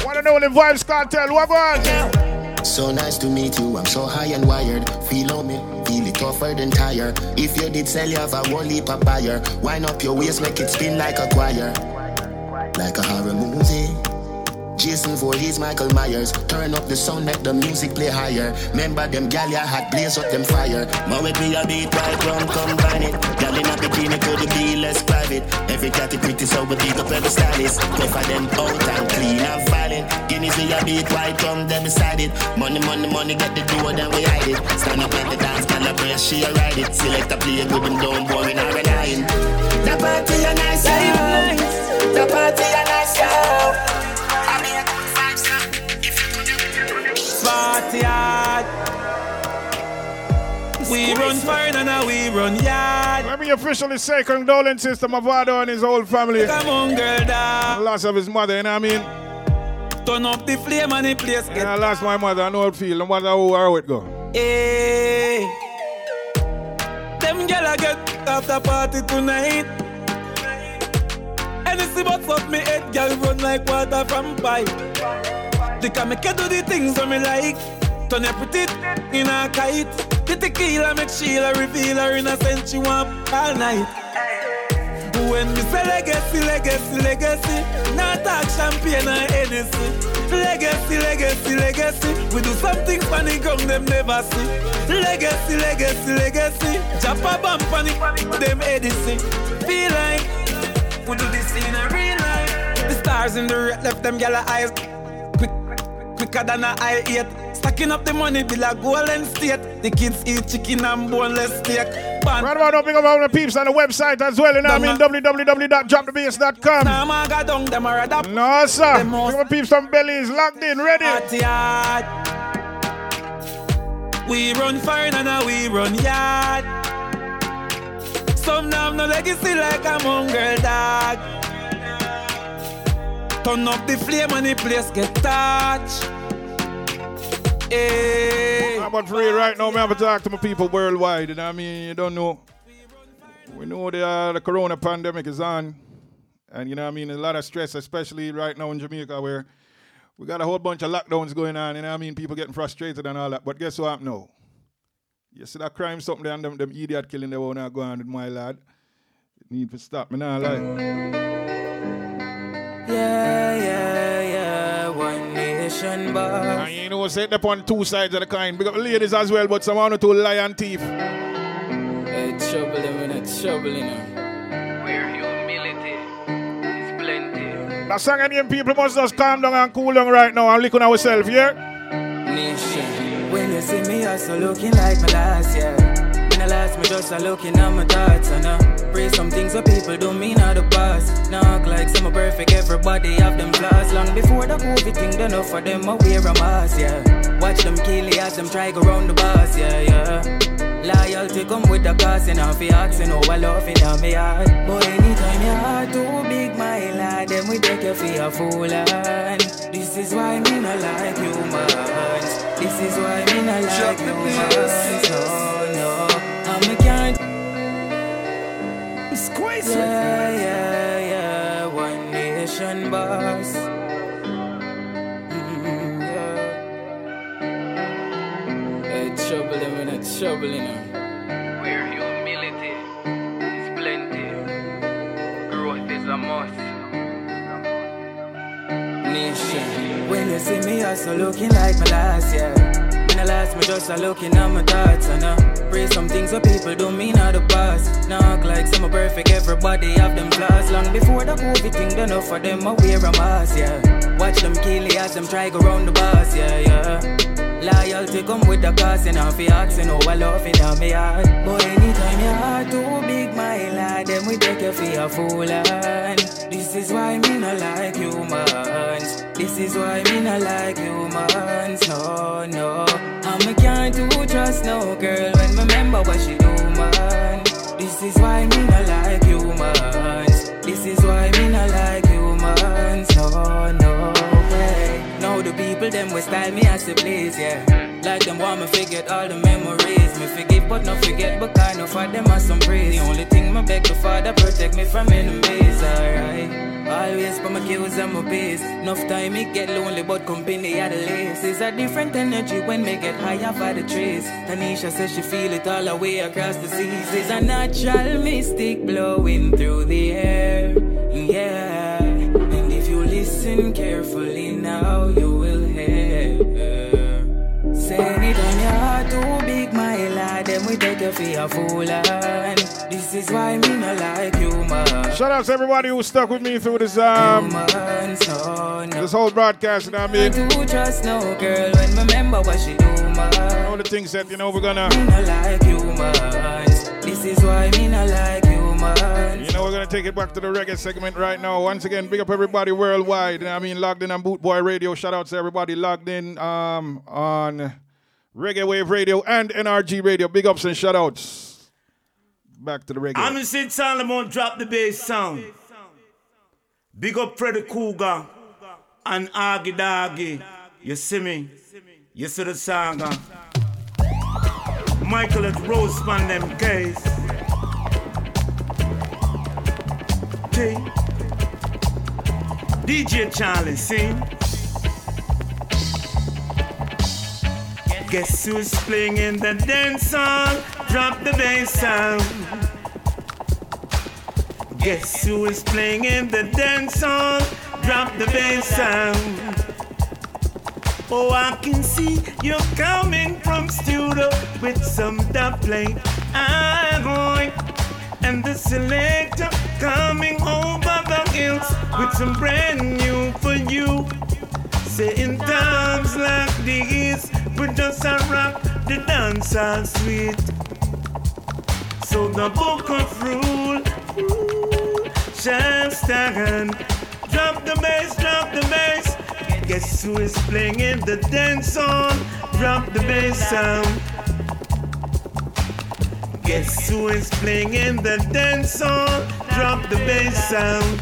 Wanna know the Vybz Kartel, what on? So nice to meet you, I'm so high and wired. Feel on me, feel it tougher than tire. If you did sell, you have a whole heap of buyer. Wind up your waist, make it spin like a choir. Like a horror movie. Jason Voorhees, Michael Myers. Turn up the sound, let the music play higher. Remember them gal ya had blaze up them fire. Now with me a beat right round, combine it. Gal in a bikini could be less private. Every pretty so we big up every stylist. Go for them out and clean and filing. Guineas we a beat right round, them beside it. Money, money, money, get the door, then we hide it. Stand up at the dance, gal a brace, she a ride it. Select a play good them down, boy, we not relying. The party a nice, yo. The party a nice, yo. We run fine and now we run yard. Let me officially say condolences to Mavado and his whole family. Come on, girl, dog. Loss of his mother, you know what I mean? Turn up the flame and the place get. I lost my mother, I know how it feel, no matter how, how it go. Hey. Them gyal a get after party tonight. Anything bust up me head, girl run like water from pipe. They can make you do the things that me like. Turn your pretty in a kite. The tequila make Sheila reveal her innocence. She want all night. When me say legacy, legacy, legacy, not talk champagne and Hennessy. Legacy, legacy, legacy. We do something funny, come them never see. Legacy, legacy, legacy. Jump a bump on it, them Edison. Feel like we do this in a real life. The stars in the red left them yellow eyes. Quick, quicker than a eye eight. Stacking up the money, be like golden state. The kids eat chicken and boneless steak. Ban- Right about big up all the peeps on the website as well. You know what I mean? www.dropthebass.com. Nah, man, got down, them a rather No, sir. Big up the peeps from Bellies locked in, ready. We run fine and now we run yard. Some now no legacy like a mongrel dog. Turn up the flame and the place get touched. Hey. I'm about free right now. Have to talk to my people worldwide. You know what I mean? You don't know. We know the, uh, the corona pandemic is on. And you know what I mean? A lot of stress, especially right now in Jamaica where we got a whole bunch of lockdowns going on. You know what I mean? People getting frustrated and all that. But guess what now? You see that crime something there and them, them idiot killing they wanna go on with my lad. Need to stop me now, like. One nation boss. And you know, set up on two sides of the coin. Big up ladies as well, but some one or two lion thief. Hey, trouble them in a trouble, you know. Where humility is plenty. The song and people must just calm down and cool down right now and look on ourselves, yeah? Nation. When you see me, I so looking like my last year. I last, me just a looking at my thoughts and uh, pray some things that people don't mean out the past. Act like some are perfect, everybody have them flaws. Long before the COVID thing, done enough for them, I wear a mask, yeah. Watch them kill it as them try go round the bus, yeah, yeah. Loyalty come with the cost, and if you asking how I love it on me heart. But anytime your heart too big, my lad, then we take you for a fool, and this is why me not like humans. This is why me not like humans. No, Squeeze Yeah, yeah, yeah, one nation boss. Mm, yeah. Hey, trouble them in a trouble, you know. Where humility is plenty, growth is a must. Nation. When you see me, I so looking like my last year. I me just a looking at my thoughts and I pray some things that people don't mean out the past. Now like some perfect, everybody have them flaws. Long before the COVID thing, done enough for them, I wear a mask, yeah. Watch them kill it as them try go round the bus, yeah, yeah. Loyalty come with the cost, and if you asking how I love it on me heart. But anytime your heart too big, my lad, then we take you for a fool, and this is why me not like humans. This is why me not like humans. No, no. I'm a can't do trust no girl when me remember what she do, man. This is why me not like humans. This is why me not like humans. No, no way. Now the people them will style me as they please, yeah. Like them want me forget all the memories. Me forgive but not forget, but kind of for them are some praise. The only thing my beg the father protect me from enemies, alright. Always put my kills and my pace. Enough time it get lonely, but company at the least. It's a different energy when me get higher for the trees. Tanisha says she feel it all the way across the seas. It's a natural mystic blowing through the air, yeah. And if you listen carefully now, you will hear. Say anytime we take you for a fool. And this is why me not like you, man. Shout out to everybody who stuck with me through this um this whole broadcast, you know what I mean? do trust no girl when me remember what she do, man. All the things that, you know, we're gonna Me not like you, man. This is why me not like you, man. You know, we're gonna take it back to the reggae segment right now. Once again, big up everybody worldwide. You know I mean, logged in on Boot Boy Radio. Shout out to everybody logged in um, on Reggae Wave Radio and NRG Radio. Big ups and shout outs. Back to the reggae. I'm Sid Solomon drop the bass sound. Big up Freddy Krueger and Aggie Doggy. You see me? You see the saga. Michael at Roseman them case. T. DJ Charlie, sing. Guess who's playing in the dance hall? Drop the bass sound. Guess who is playing in the dance hall? Drop the bass sound. Oh, I can see you're coming from studio with some dub plate. I'm going, and the selector coming over the hills with some brand new for you. Say in times like these, we just a rock the dance all sweet. So the book of rule shall stand. Drop the bass, drop the bass. Guess who is playing in the dance hall? Drop the bass sound. Guess who is playing in the dance hall? Drop the bass sound.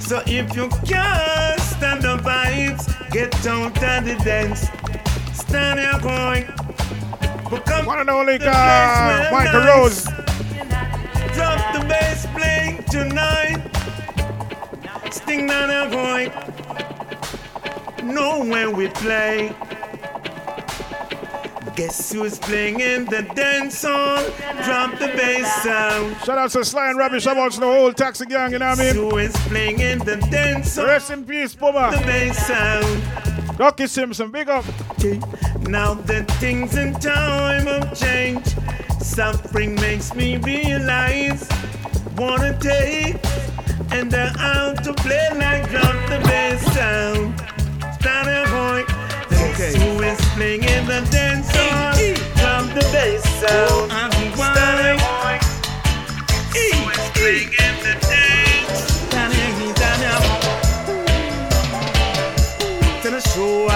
So if you can't stand the vibes, get out of the dance. Stand here going. Become One and only uh, Michael Rose. Drop the bass playing tonight. Sting down there going. Know when we play. Guess who's playing in the dance hall? Drop the bass sound. Shout out to Sly and Robbie. Shout out to the whole taxi gang, you know what I mean? Who is playing in the dance hall? Rest in peace, Puma. The bass sound. Rocky Simpson, big up. Now that things in time have changed, suffering makes me realize wanna take and they're out to play like drop the bass sound. Stand a boy. Okay. Who is playing in the dance hall? Drop the bass sound. Oh, Stand a boy. Who is playing in the dance?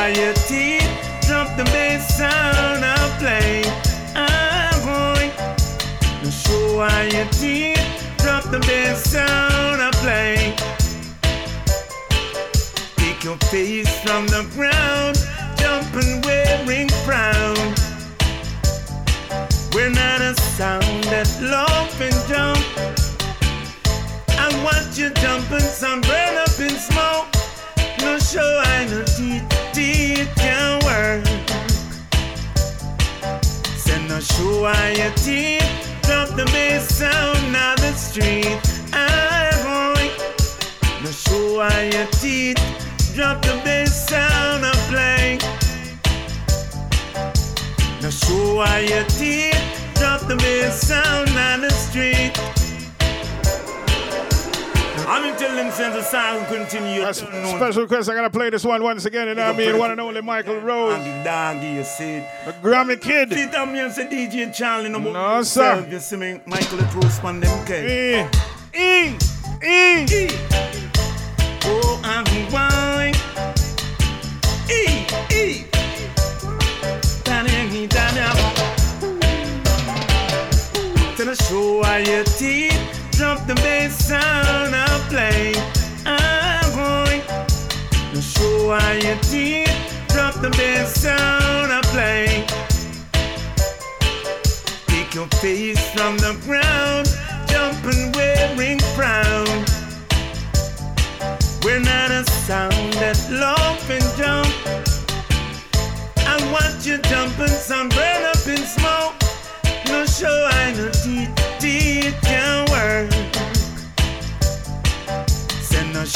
Why your teeth drop the bass sound I play. I'm going to show why your teeth drop the bass sound I play. Take your face from the ground, jumping wearing frown. We're not a sound that laugh and jump. I watch you jumping, some burn up in smoke. No show I no teeth, teeth can work. Send no show I your teeth, drop the bass sound on the street. I'm going. No show I your teeth, drop the bass sound I play. No show I your teeth, drop the bass sound on the street. I'm in telling since the song continue. Special request, I gotta play this one once again, you know what I mean? One and only Michael Rose. Doggy, you see. The Grammy Kid. See, I'm here, say DJ Charlie, no more. No, sir. You see me, Michael Span, them. E. E. E. Oh, I'm wine. E. E. Danny, Danny. To the show, why teeth drop the bass sound I play. I'm going to show why your teeth drop the bass sound I play. Take your face from the ground, jumping wearing frown. We're not a sound that laugh and jump. I watch you jumping, some burn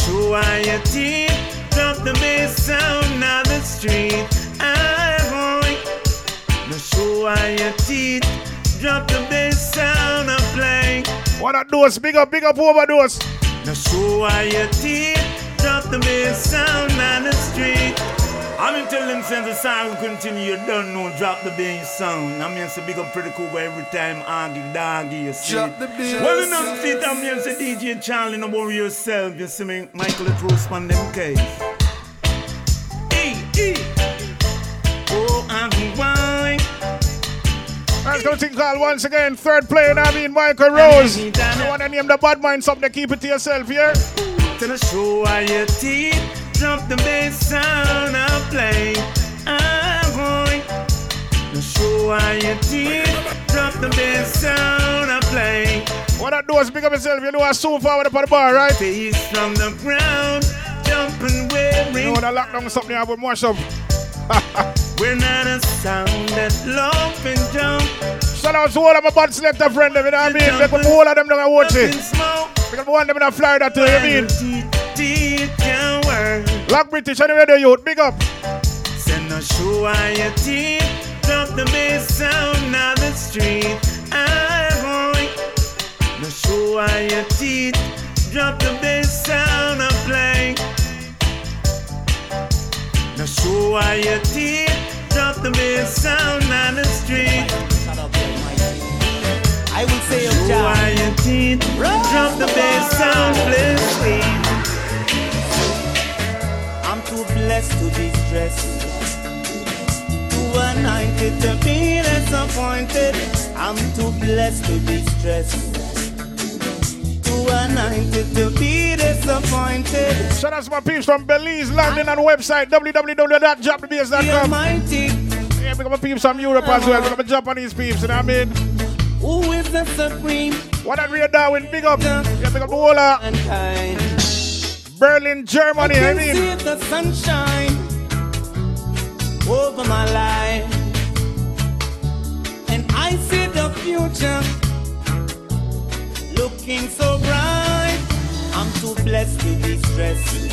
Send no show I your teeth, drop the bass sound on the street. Going. No show I your teeth, drop the bass sound I play. What a dose, big up, big up overdose. No show I your teeth, drop the bass sound on the street. I'm in telling since the song will continue, you don't know, drop the bass sound. I'm here to big up pretty cool every time Aggie Doggy, you see. Drop the bass Well, enough fit, I'm here to DJ Charlie, no worry yourself, you see me, Michael the True on them case. E, E. Oh, I'm wine. Let's go to call once again. Third player, I mean Michael Rose. You want to name the bad mind something, keep it to yourself here. To the show why your teeth drop the bass sound I play. I'm going to show why your teeth drop the bass sound I play. What that is pick up yourself. You know I soon forward up on the bar, right? Face from the ground, jumping, wearing. You know when I lock down something, I would mash up. We're not a sound that love and jump. Shout out to all of my bad selector friend, you know what I mean? Make them all of them know watch it. Because one them in Florida too, you mean? Lock British and the radio youth, big up. Send a show why your teeth, drop the bass sound on the street. I want no show why your teeth, drop the bass sound and play. No show why your teeth, drop the bass sound on the street. I will say, Show why your teeth, drop the bass sound, play sweet. I'm too blessed to be stressed. Too anointed to be disappointed. I'm too blessed to be stressed. Too anointed to be disappointed. Shout out to my peeps from Belize, London, and website www.dropthebass.com. Yeah, big up my peeps from Europe as well. Up my Japanese peeps, you know what I mean? Who is the supreme? What that real Darwin, big up. Yeah, big up the whole Berlin, Germany, I, I mean. see the sunshine over my life, and I see the future looking so bright. I'm too blessed to be stressed,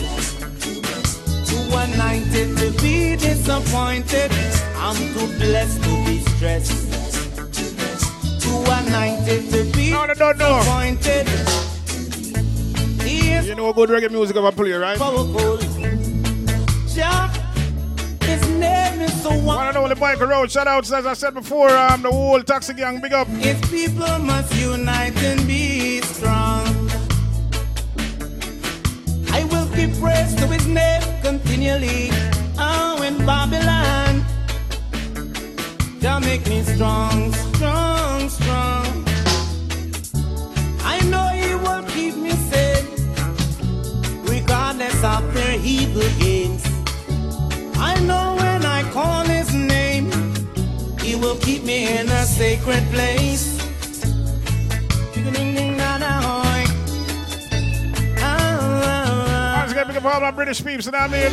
too anointed to be disappointed. I'm too blessed to be stressed, too anointed to be no, You know good reggae music of a play, right? Powerful. Jah, his name is so One and only Michael Rose. Shout out, as I said before, um, the whole taxi gang, big up. His people must unite and be strong. I will give praise to his name continually. Oh, in Babylon, Jah make me strong, strong, strong. I know of their evil games. I know when I call his name, he will keep me in a sacred place. I was gonna pick up all my British peeps, you know what I mean?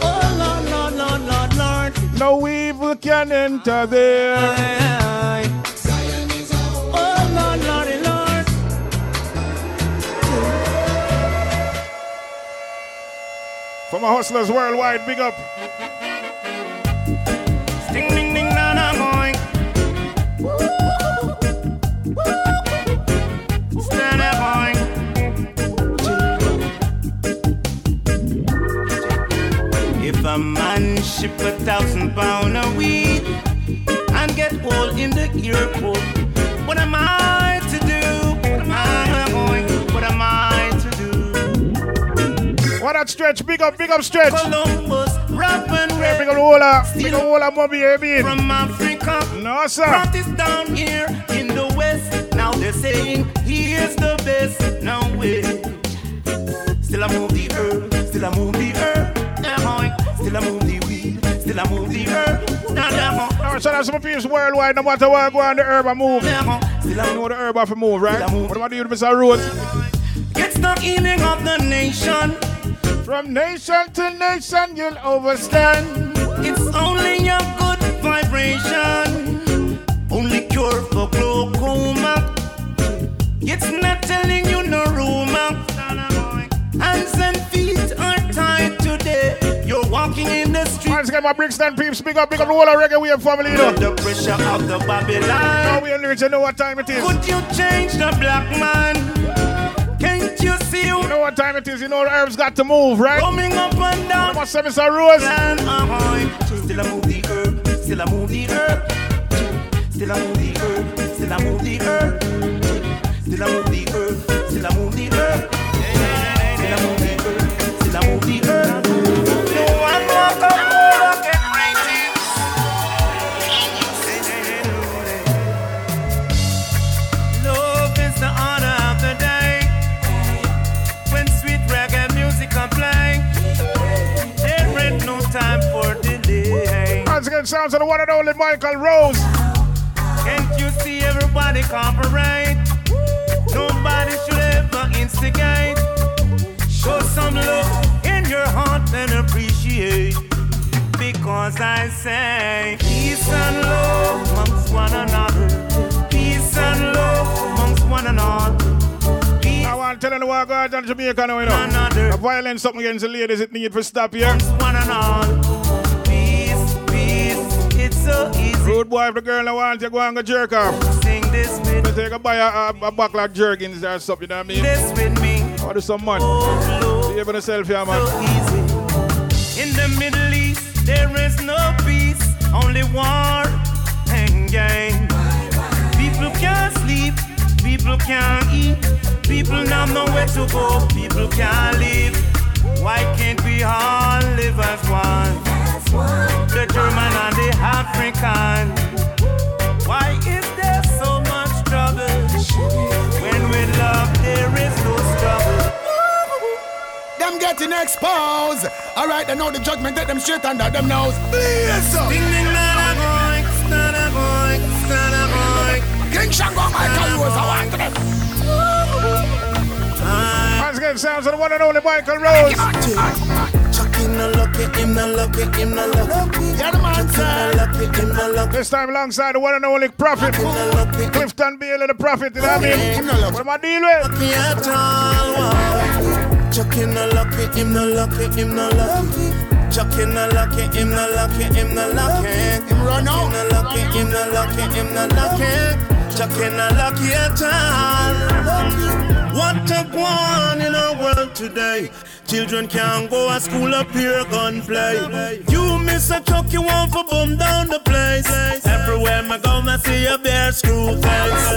Oh Lord, Lord, Lord, Lord, Lord. No evil can enter there. For my hustlers worldwide, big up. Ding ding ding na na boing. If a man ship a thousand pound of weed and get all in the airport, what am I What that stretch, big up, big up stretch. Columbus, Yeah, big up of, big up the whole of Mobby, you mean? From Africa, No, sir. brought this down here in the west. Now they're saying here's the best. No way. Still I move the earth, still I move the earth. Still I move the weed, still I move the earth. Now, now, No, shout out to my peeps worldwide, no matter what go on the herb I move. Still You know the herb have to move, right? What am I doing Mr. Rose? It's the healing of the nation. From nation to nation, you'll overstand. It's only a good vibration. Only cure for glaucoma. It's not telling you no rumor. Hands and feet are tied today. You're walking in the street. Let's get my Brixton peeps, big up, big up the whole of reggae wave family, you know. The pressure of the Babylon. Now we you know what time it is. Could you change the black man? What time it is, you know the herbs got to move, right? Roaming up and down. What's up, Mr. Rose? Still I move the herb, still I move the herb. Still I move the herb, still I move the herb. Still I move the herb, still I move the herb. Once sounds of the one and only Michael Rose. Can't you see everybody cooperate? Nobody should ever instigate. Show some love in your heart and appreciate. Because I say peace and love amongst one another. Peace and love amongst one another. I want to tell you the walk out on Jamaica now, you know. The violence something against the ladies, it need to stop here. One so easy. Rude boy, if the girl I want you go and go jerk off. Sing this with me. Take a buy a, a, a buckle of jerkins or something, you know what I mean? This with me. Or do some man. Behave yourself here, man. So easy. In the Middle East, there is no peace, only war and gang. People can't sleep, people can't eat, people not nowhere to go, people can't live. Why can't we all live as one? The German and the African. Why is there so much trouble? When with love there is no struggle. Them getting exposed. Alright, they know the judgment, get them straight under them nose. Please, up. Ding ding la boy, stana boy, stana boy. King Shango, Michael Rose, I want them. Let's get sounds of the one and only Michael Rose. Him no lucky, him no lucky, him no lucky. Yeah, the man lucky, him no lucky. This time alongside the one and only Prophet. Clifton Bailey, the Prophet, you know what I mean? What am I dealing with? Lucky at all. Chuck him no lucky, him no lucky, him no lucky. Chuck him no lucky, him no lucky, him no lucky. Him run out. Him no lucky, him no lucky, him no lucky. Chuck him no lucky at all. What a one in our world today. Children can't go to school up here gunplay. You miss a truck, you want for boom down the place. Everywhere I go, I see a bear screw face.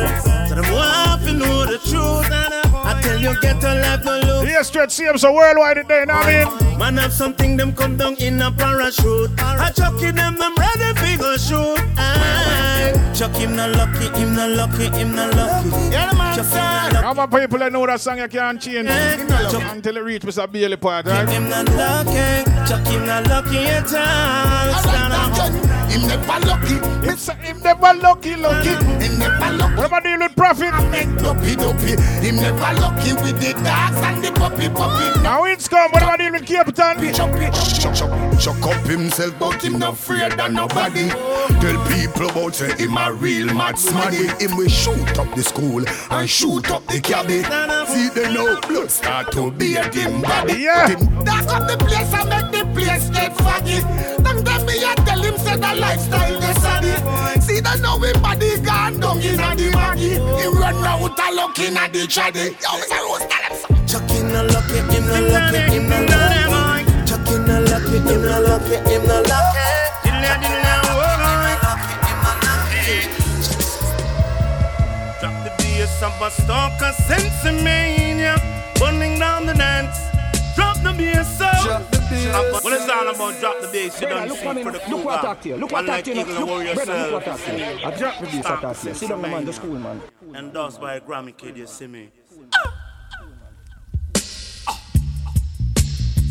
So them want to know the truth. I tell you, get a life no look. Yes, stretch CM's a worldwide today, now I mean. Man have something, them come down in a parachute. I chuck in them, them ready figure shoot. Aye. Chuck him not lucky, him not lucky, him no lucky. Yeah, man. Chuck him no lucky. How many people that know that song you can't change until it reach Mr. Bailey part, right? Chuck him not lucky, chuck him not lucky at all. Him never lucky. It's him never lucky, lucky. Him never lucky. What am I dealing with Prophet? Dopey, dopey. Him never lucky with the dogs and the puppy, puppy. Now it's come. What am I dealing with Capleton? Chuck, chuck, chuck, chuck up himself, but him not afraid of nobody. Tell people about say him a real mad smaddy. Him we shoot up the school and shoot up the cabin. See the no blood start to be a dim body. Yeah. Him dark up the place and make the place get foggy. Them them me a tell him say the lifestyle the saddy. See the know him body gone down in a the baggy. He run out a looking at the traddy. Yo, Mr. Rose, tell him so. Chuck him no lucky, him no lucky, him no lucky. Chuck him no lucky, him no lucky, him no lucky. Diddle diddle Drop the bass of a stalker sensimania, burning down the dance. Drop the bass up. What is all about drop the bass? You don't see for the cool Look what I talk to you. Look what I talk to you. Look, brother, look what I uh, talk to you. I drop the bass, I talk to you. Sit down, man. The school, man. Endorsed by a Grammy kid, you see me.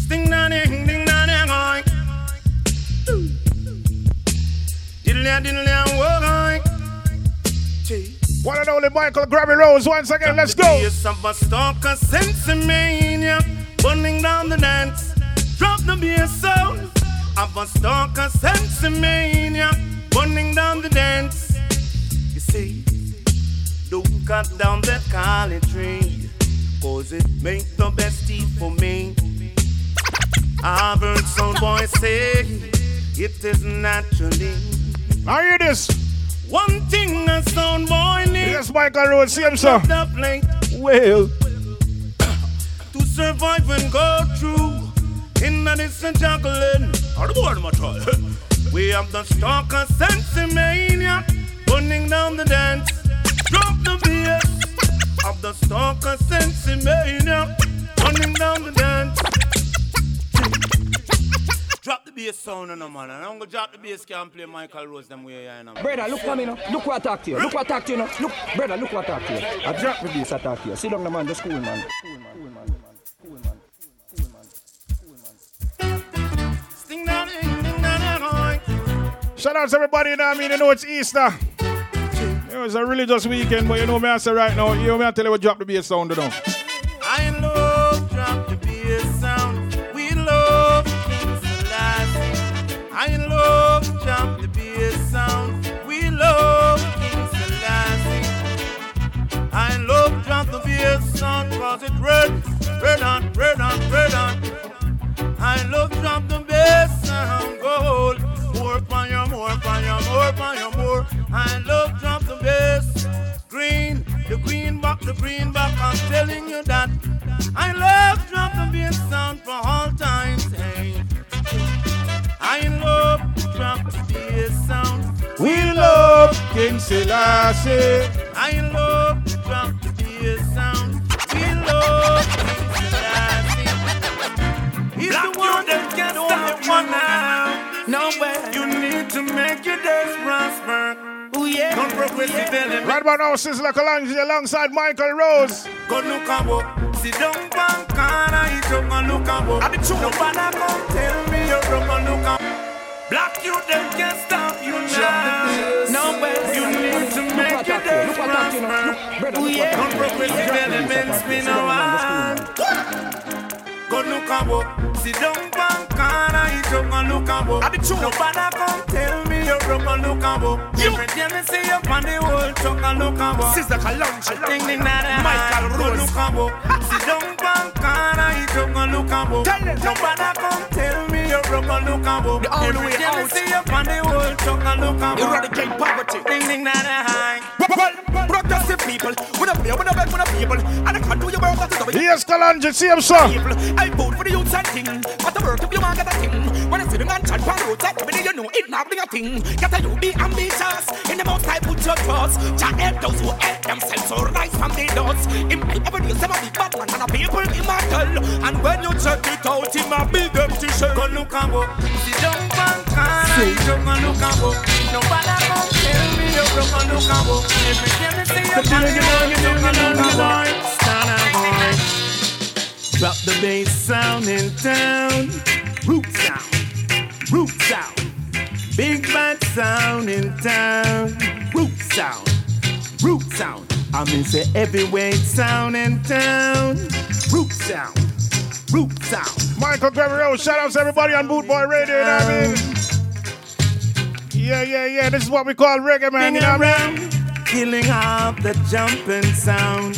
Sting na ding ding na ding oi. Diddle diddle oi. One and only Michael Grammy Rose once again. Let's go. Yes, of a stalker sensimania, burning down the dance. Drop the bass sound of a stalker sensimania, burning down the dance. You see, don't cut down that collard tree, cause it make the best tea for me. I've heard some boys say it is naturally. Now hear this. One thing a sound boy needs. Yes, Michael Rose, see him, sir. Well, to survive and go through in this juggling. Or the board, my toy. We have the stalker sensimania, burning down the dance. Drop the bass of the stalker sensimania, burning down the dance. Drop the bass sound on no man. And I'm gonna drop the bass can play Michael Rose them way yeah, you know. Brother, look for me now. Look what I talk to you. Look what I talk to you now. Look, brother, look what I talk to you. I drop the bass, I talk to you. Sit down, man. The school, man. Sting down, ding, ding, down, ding, ding. Shout out to everybody, you know what I mean? You know it's Easter. It was a religious weekend, but you know me I say right now, you know me I tell you what drop the bass sound, you know. I love drop the bass sound gold. More you, more you, more you, more. I love drop the bass green, the green back, the green back. I'm telling you that I love drop the bass sound for all times. Hey. I love drop the bass sound. We love King Selassie. I love drop He's the one that gets the one now. Nowhere you need to make your days prosper. Oh yeah. Don't progressive element. Right about now, Sizzla Kalonji alongside Michael Rose. Go look abo. Sit down back corner, eat up and look abo. I be true. Nobody come tell me you're wrong and look abo. Black you them can't stop you now. Nowhere you need to make your days prosper. Oh yeah. Don't progressive elements me no want. Go look abo. Sit down back corner, eat up and look abo. I be true. Nobody come tell me you're wrong and look abo. Every day me see you on the whole truck and look abo. Sizzla Kalonji, Ding ding na na. Michael Rose. look abo. Sit down back corner, eat up and look abo. Nobody come tell me you're wrong and look. The only Every day me see you on the whole truck and look abo. Eradicate poverty. Ding ding na na. Progressive people, we don't play, we don't beg for the people, and I can't do your work that's the Yes, Kalonji, see him, sir. I vote for the youth and thing, but the work if you want get a thing. When I see the man chat pan roads, I believe you know it not be a thing. Get a you be ambitious, in the most I put your trust. Chat help those who help themselves, so rise from the dust. In my every day, some of the bad man and the people immortal. And when you check it out, in my big empty shell. Go look abo. Sit down back corner, eat up and look abo. Nobody come tell me you're wrong and Drop the bass sound in town. Root sound. Root sound. Big bad sound in town. Root sound. Root sound. I mean say heavyweight sound in town. Root sound. Root sound. Michael Guerrero, shout out to everybody on Boot Boy Radio, you know what I mean? Yeah, yeah, yeah, this is what we call reggae, man, you know what I mean? Killing off the jumping sound.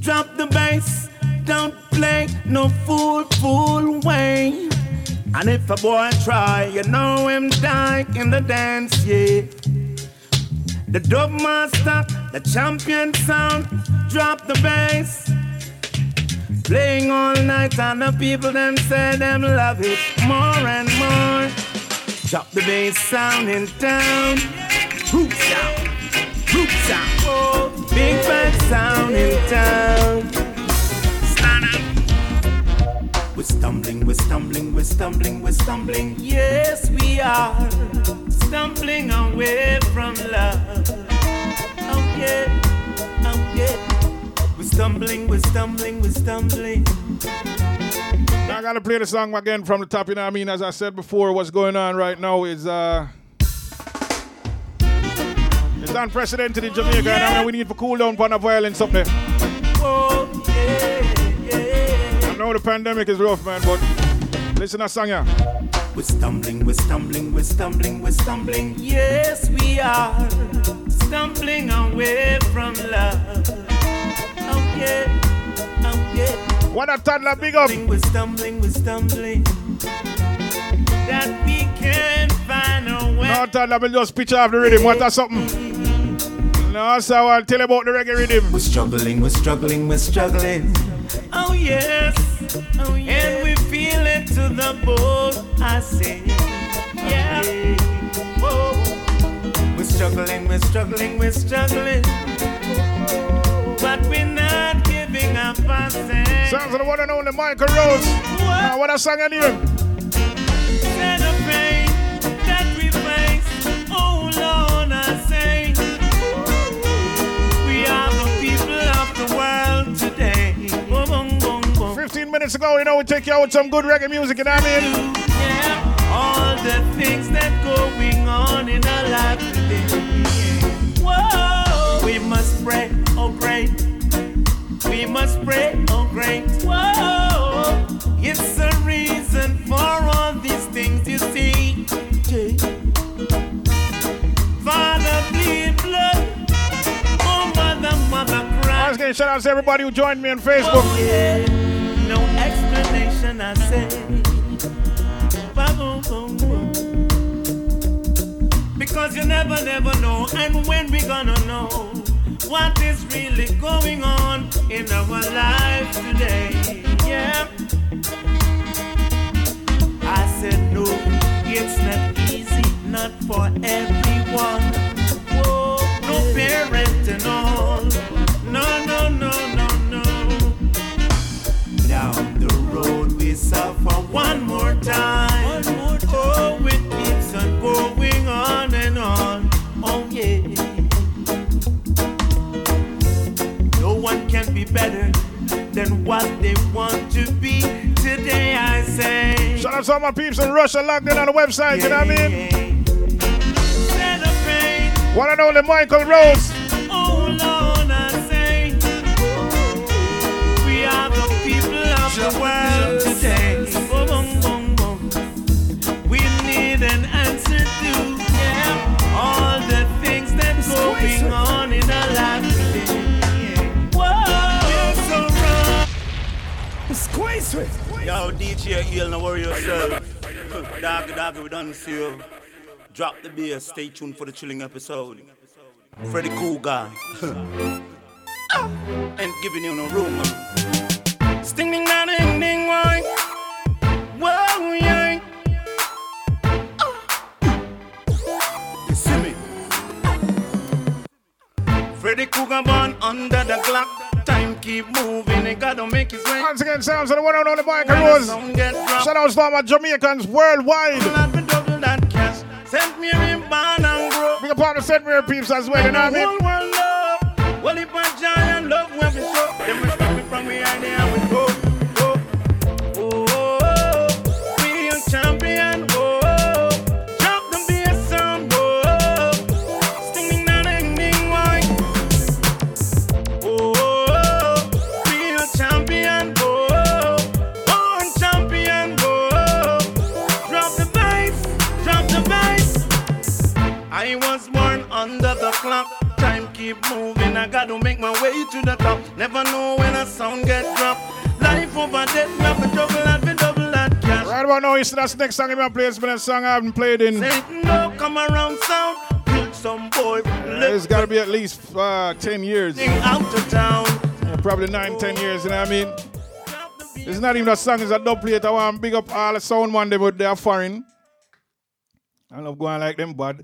Drop the bass, don't play no fool, fool way. And if a boy try, you know him die in the dance, yeah. The dub master, the champion sound, drop the bass. Playing all night and the people them say them love it more and more. Drop the bass sound in town. Root sound, root sound. Oh, big bad sound in town. We're stumbling, we're stumbling, we're stumbling, we're stumbling. Yes, we are stumbling away from love. Oh yeah, oh yeah. Stumbling, we're stumbling, we're stumbling. Now I gotta play the song again from the top, you know what I mean? As I said before, what's going on right now is uh it's unprecedented in Jamaica, and I mean, we need to cool down on the violence up there. Oh yeah, yeah. I know the pandemic is rough, man, but listen to song, yeah. We're stumbling, we're stumbling, we're stumbling, we're stumbling. Yes, we are stumbling away from love. Oh yeah, oh yeah. What a toddler, big up. We're stumbling, we're stumbling. That we can't find a way. No, toddler, will just pitch off the rhythm. What a something? No, so I'll tell you about the reggae rhythm. We're struggling, we're struggling, we're struggling. Oh yes, oh yes. And we feel it to the bone. I say, yeah. Oh. We're struggling, we're struggling, we're struggling. Oh, oh. But we're not giving up our stand. Sounds of the one and only Michael Rose. Now, what a song in here? And the pain that we face. Oh Lord, I say, we are the people of the world today. Boom, boom, boom, boom. 15 minutes ago, you know, we take you out with some good reggae music, you know what I mean? Yeah, all the things that going on in our life today must pray, oh great. We must pray, oh great. Whoa, it's a reason for all these things you see. Father, bleed blood. Oh, mother, mother, cry. I was going to shout out to everybody who joined me on Facebook. Oh, yeah. No explanation, I say. Because you never, never know. And when we gonna know? What is really going on in our lives today? Yeah. I said no, it's not easy, not for everyone. Whoa, no parent and all. No, no, no, no, no. Down the road we suffer one more time. Oh, it keeps on going better than what they want to be. Today I say. Shout out to all my peeps in Russia locked in on the website, you know what I mean? One and only Michael Rose. Oh Lord, I say, we are the people of the world today. Yo, DJ Eel, no worry yourself. Dog, dog, we done see you. Drop the bass, stay tuned for the chilling episode. Freddy Krueger. Ain't giving you no room. Sting ding dang ding ding why? Whoa, yeah. You see me? Freddy Krueger born under the clock. Keep moving, it gotta make his way. Once again, sounds of the one and only Michael Rose. Shout out to all my Jamaicans worldwide. Sent me in born and grow. Big up all the St. Mary peeps as well, you know what I mean? Well, if I giant love when we show, we stop it from behind there I was born under the clock. Time keep moving. I got to make my way to the top. Never know when a sound get dropped. Life over death, love the double and the double and cash. Right about now, it's that's the next song I'm gonna play. It's been a song I haven't played in. Satan no come around sound. Kill some boy. It's got to be at least uh, 10 years. Out of town. Yeah, probably 9, 10 years, you know what I mean? It's not even a song, it's a dub plate. I want to big up all the sound one day, but they are foreign. I love going like them, bud.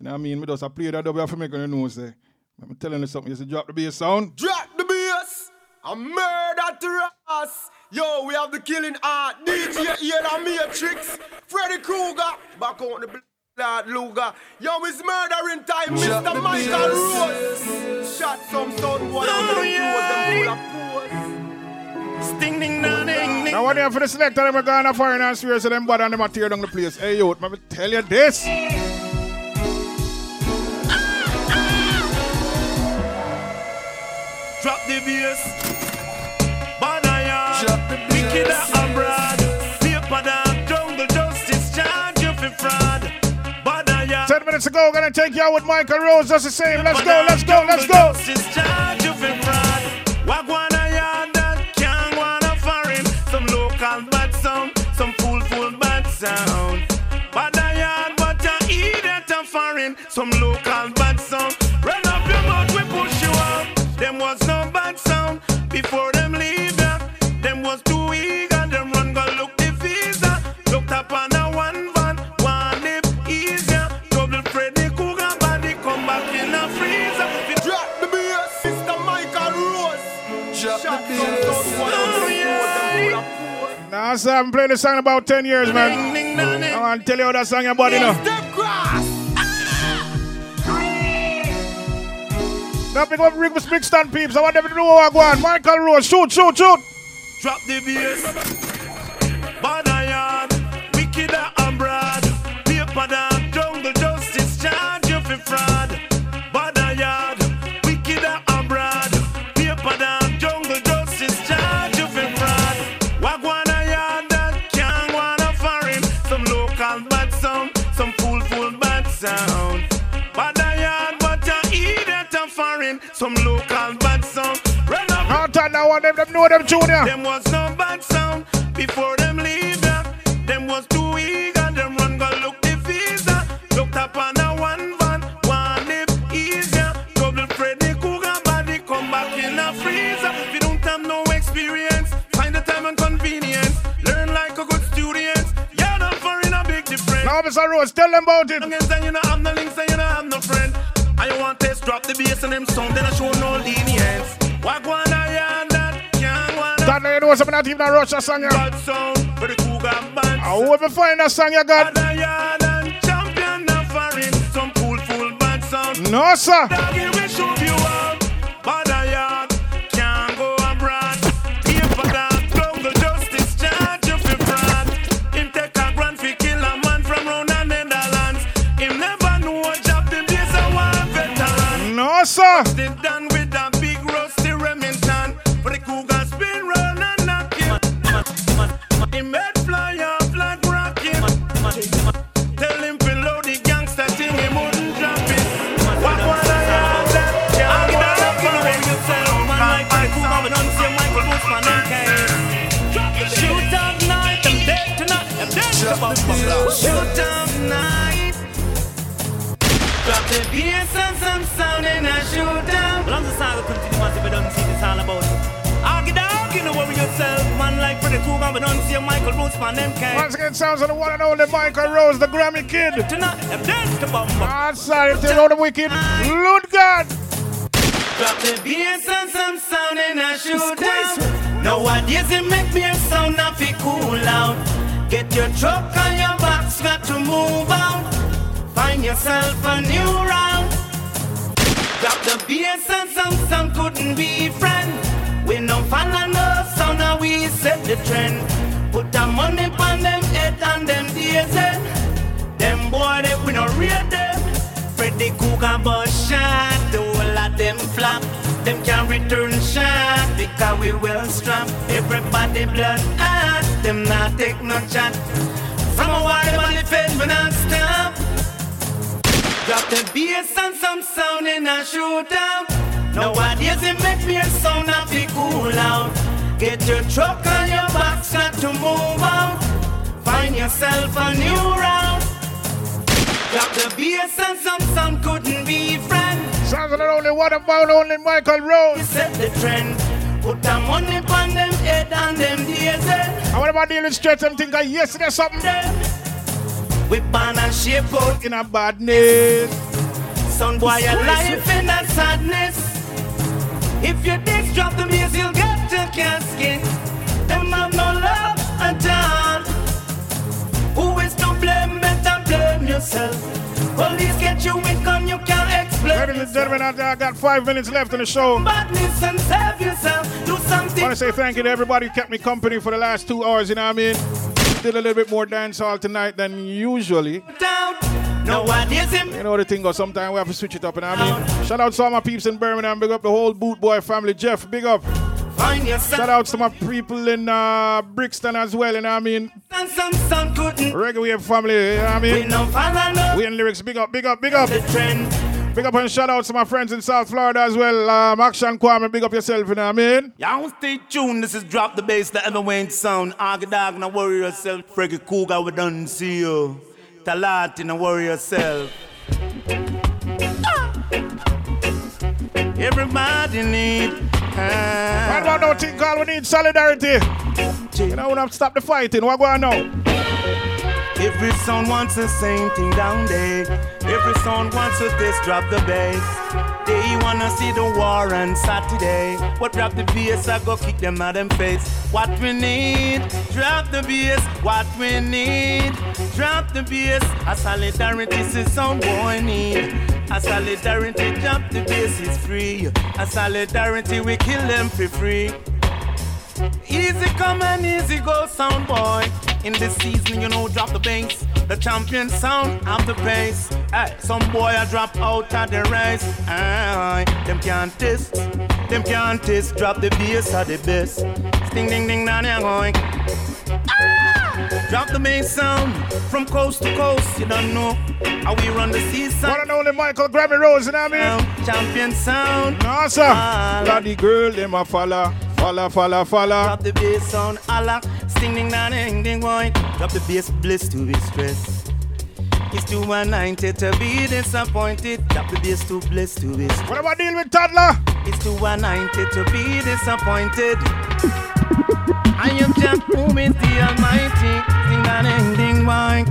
You know what I mean? Me just a play that dub for making you know, say. I'm telling you something, you say drop the bass sound. Drop the bass. A murder to us. Yo, we have the killing art. DJ Ian and Matrix. Freddy Krueger. Back on the blood Luger. Yo, it's murdering time. Drop the Mr. Michael Rose. Shot some son one out of the doors. Them full of pose. Sting ding ding ding. Now what do you have for the selector? Them are going to foreign and serious, so them bad and them are tear down the place. Hey, yo, let me tell you this. Drop the bass. Wicked abroad. Paper down. Jungle justice. Charge you for fraud. Ten minutes ago, gonna take you out with Michael Rose. Just the same. Let's go, let's go, let's go. Justice. Charge you for fraud. Wagwana yard that can't wanna foreign. Some local bad sound. Some fool fool bad sound. Badaya, but you idiot and foreign. Some local before them leave ya. Them was too eager, them run go look the visa. Looked up on a one van, one live easier. Double Freddy Krueger body come back in a freezer. Drop the bass. Mr. Michael Rose. Drop Shot the some bass. son one out of the doors. Them full. Nah, so I haven't played the song in about 10 years, man. I want to tell you how that song your body, you know. Now pick up Rick Brixton peeps. I want them to know what I want. Michael Rose, shoot, shoot, shoot. Drop the bass. Bada yard, wicked abroad. Paper some local bad sound. Run up. Not that now one them, them know them junior. Them was no bad sound before them leave ya. Them was too eager, them run go look the visa. Looked up on a one van, one live easier. Double Freddy Krueger body come back in a freezer. If you don't have no experience, find the time and convenience. Learn like a good student. Yeah, not for in a big difference. Now, Mr. Rose, tell them about it. Against and you know have no links and you know have no friend. I want test drop the bass and them sound, then I show no lenience. Walk one eye that can't one God, you know something not even a Russia song, yeah. Bad sound for the Cougar band. I will be find that song. Other yard champion of foreign, some cool full bad sound. No, sir. Doggy, we show you veteran. Sir. They done with a big rusty Remington. For the Cougar spin round and knock him. Him head fly off like rocket. Tell him below the gangster thing, he wouldn't drop it. What was I have that? Yeah, I get up on the yourself, man. Like the Cougar, we don't see Michael Bushman and Kane. Shoot up night, I'm dead tonight. I'm dead tonight. Shoot up night. The bass and some sound in a shootout. Well, I'm the song will continue once if we don't see this all about it. Dog, you know worry yourself, man. Like Freddy Krueger, we don't see Michael man. Them kind. Once again, sounds of the one and only Michael Rose, the Grammy Kid. Tonight, I'm dead to bomb. Outside, they know the wicked. God. Drop the bass and some sound in a shootout. Nowadays it make me a sound of it cool out. Get your truck on your box, got to move out. Find yourself a new round. Drop the bass and some sound couldn't be friend. We no follow no sound, now we set the trend. Put the money on them head and them days. Them boy, they we no read them. Freddy Krueger bus shot, the whole of them flop. Them can return shot because we well strapped. Everybody blood hot, them not take no chat. From a them on the fence, we not stop. Drop the bass and some sound in a shootout. Nowadays it make me a sound of it cool out. Get your truck on your box, got to move out. Find yourself a new round. Drop the bass and some sound couldn't be friend. Sounds of only one about only Michael Rose. Set the trend. Put the money on them head and them end. And what about dealing straight and think of yesterday something? We ban and shape out in a badness. Son boy, your life in a sadness. If your dicks drop the bass, you'll get your casket. Them have no love at all. Who is to blame? Better blame yourself. Police get you with gun, you can't explain. Ladies and gentlemen, out there, I got five minutes left in the show. Badness and save yourself. Do something. I want to say thank you to everybody who kept me company for the last two hours, you know what I mean? Did a little bit more dancehall tonight than usually. Down. Nowadays him. You know the thing goes, sometimes we have to switch it up, what I mean? Shout out to all my peeps in Birmingham, big up the whole Boot Boy family. Jeff, big up. Find yourself. Shout out to my people in uh, Brixton as well, you know what I mean? And some sound couldn't. Reggae Wave family, you know what I mean? We no follow no. We in lyrics, big up, big up, big up. Big up and shout out to my friends in South Florida as well. Um, Action Kwame, big up yourself, you know what I mean? Y'all stay tuned. This is Drop the Bass, the ever went sound. Argy dog, now worry yourself. Freddy Krueger, we done see you. Talati, now worry yourself. Everybody need. Right about now, thing called we need solidarity. You know, we have to stop the fighting. What going on? Every sound wants the same thing down there. Every sound wants to this drop the bass. They wanna see the war on Saturday. What drop the bass, I go kick them out them face. What we need, drop the bass. What we need, drop the bass. A solidarity is sound boy need. A solidarity, drop the bass is free. A solidarity, we kill them for free. Easy come and easy go, sound boy. In this season, you know, drop the bass. The champion sound of the bass. Hey, some boy I drop out of the race. Aye, them can't test. Them can't test. Drop the bass are the best. Sting ding ding down here going. Ah! Drop the main sound from coast to coast. You don't know how we run the seaside. One and only Michael Grammy Rose, you know what I mean? Champion sound. No, sir. Bloody girl, them a falla. Falla, falla, falla. Drop the bass sound, Allah. Sting, ding, ding, ding, boy. Drop the bass, bliss to be stressed. It's too anointed to be disappointed. Drop the bass too blessed to be stressed. What about deal with toddler? It's too anointed to be disappointed. I am just moving the Almighty. Sing a ding ding boy.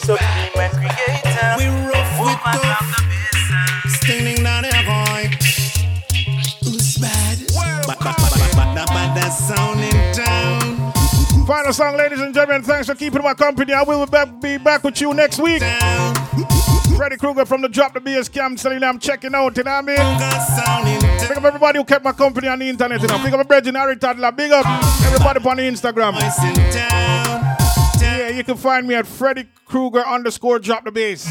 Supreme and creator. We rough with tough. Final song, ladies and gentlemen. Thanks for keeping my company. I will be back, be back with you next week. Freddy Krueger from the Drop the Bass Camp telling I'm checking out, you know what I mean? Big up everybody who kept my company on the internet, you know. Big up my brethren, Harry Toddler. Big up everybody on the Instagram. Yeah, you can find me at Freddy Krueger underscore Drop the Bass.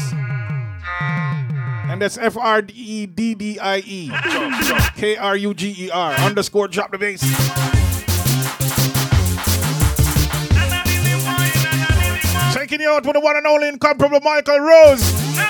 And that's F R D E D D I E K R U G E R underscore Drop the Bass. You out with the one and only incomparable Michael Rose.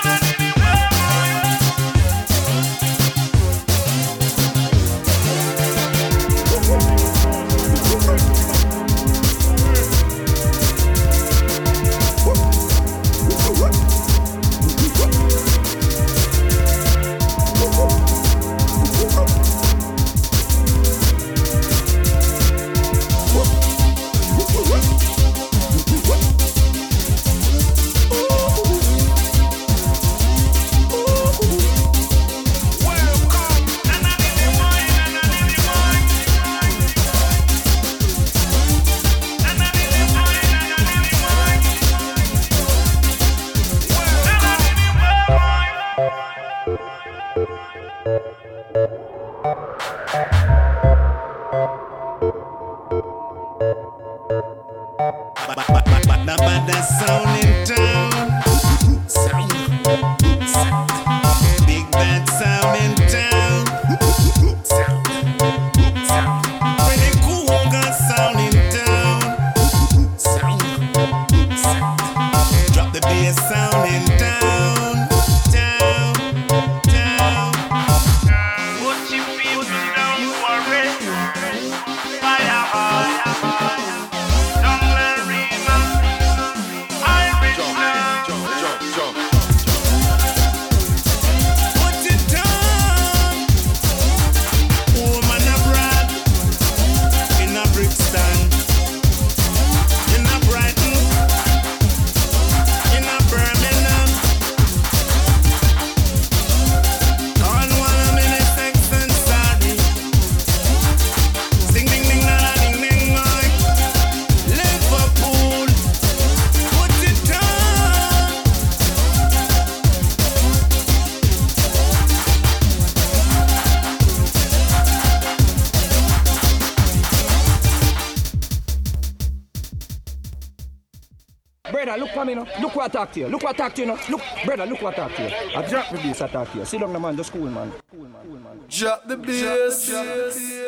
Talk to you. Look what talk to you, know. Look, brother, look what I talk to you. I drop the bass, I talk to you. Sit down, the man, just cool, man. Cool, man. Cool, man. Drop the bass.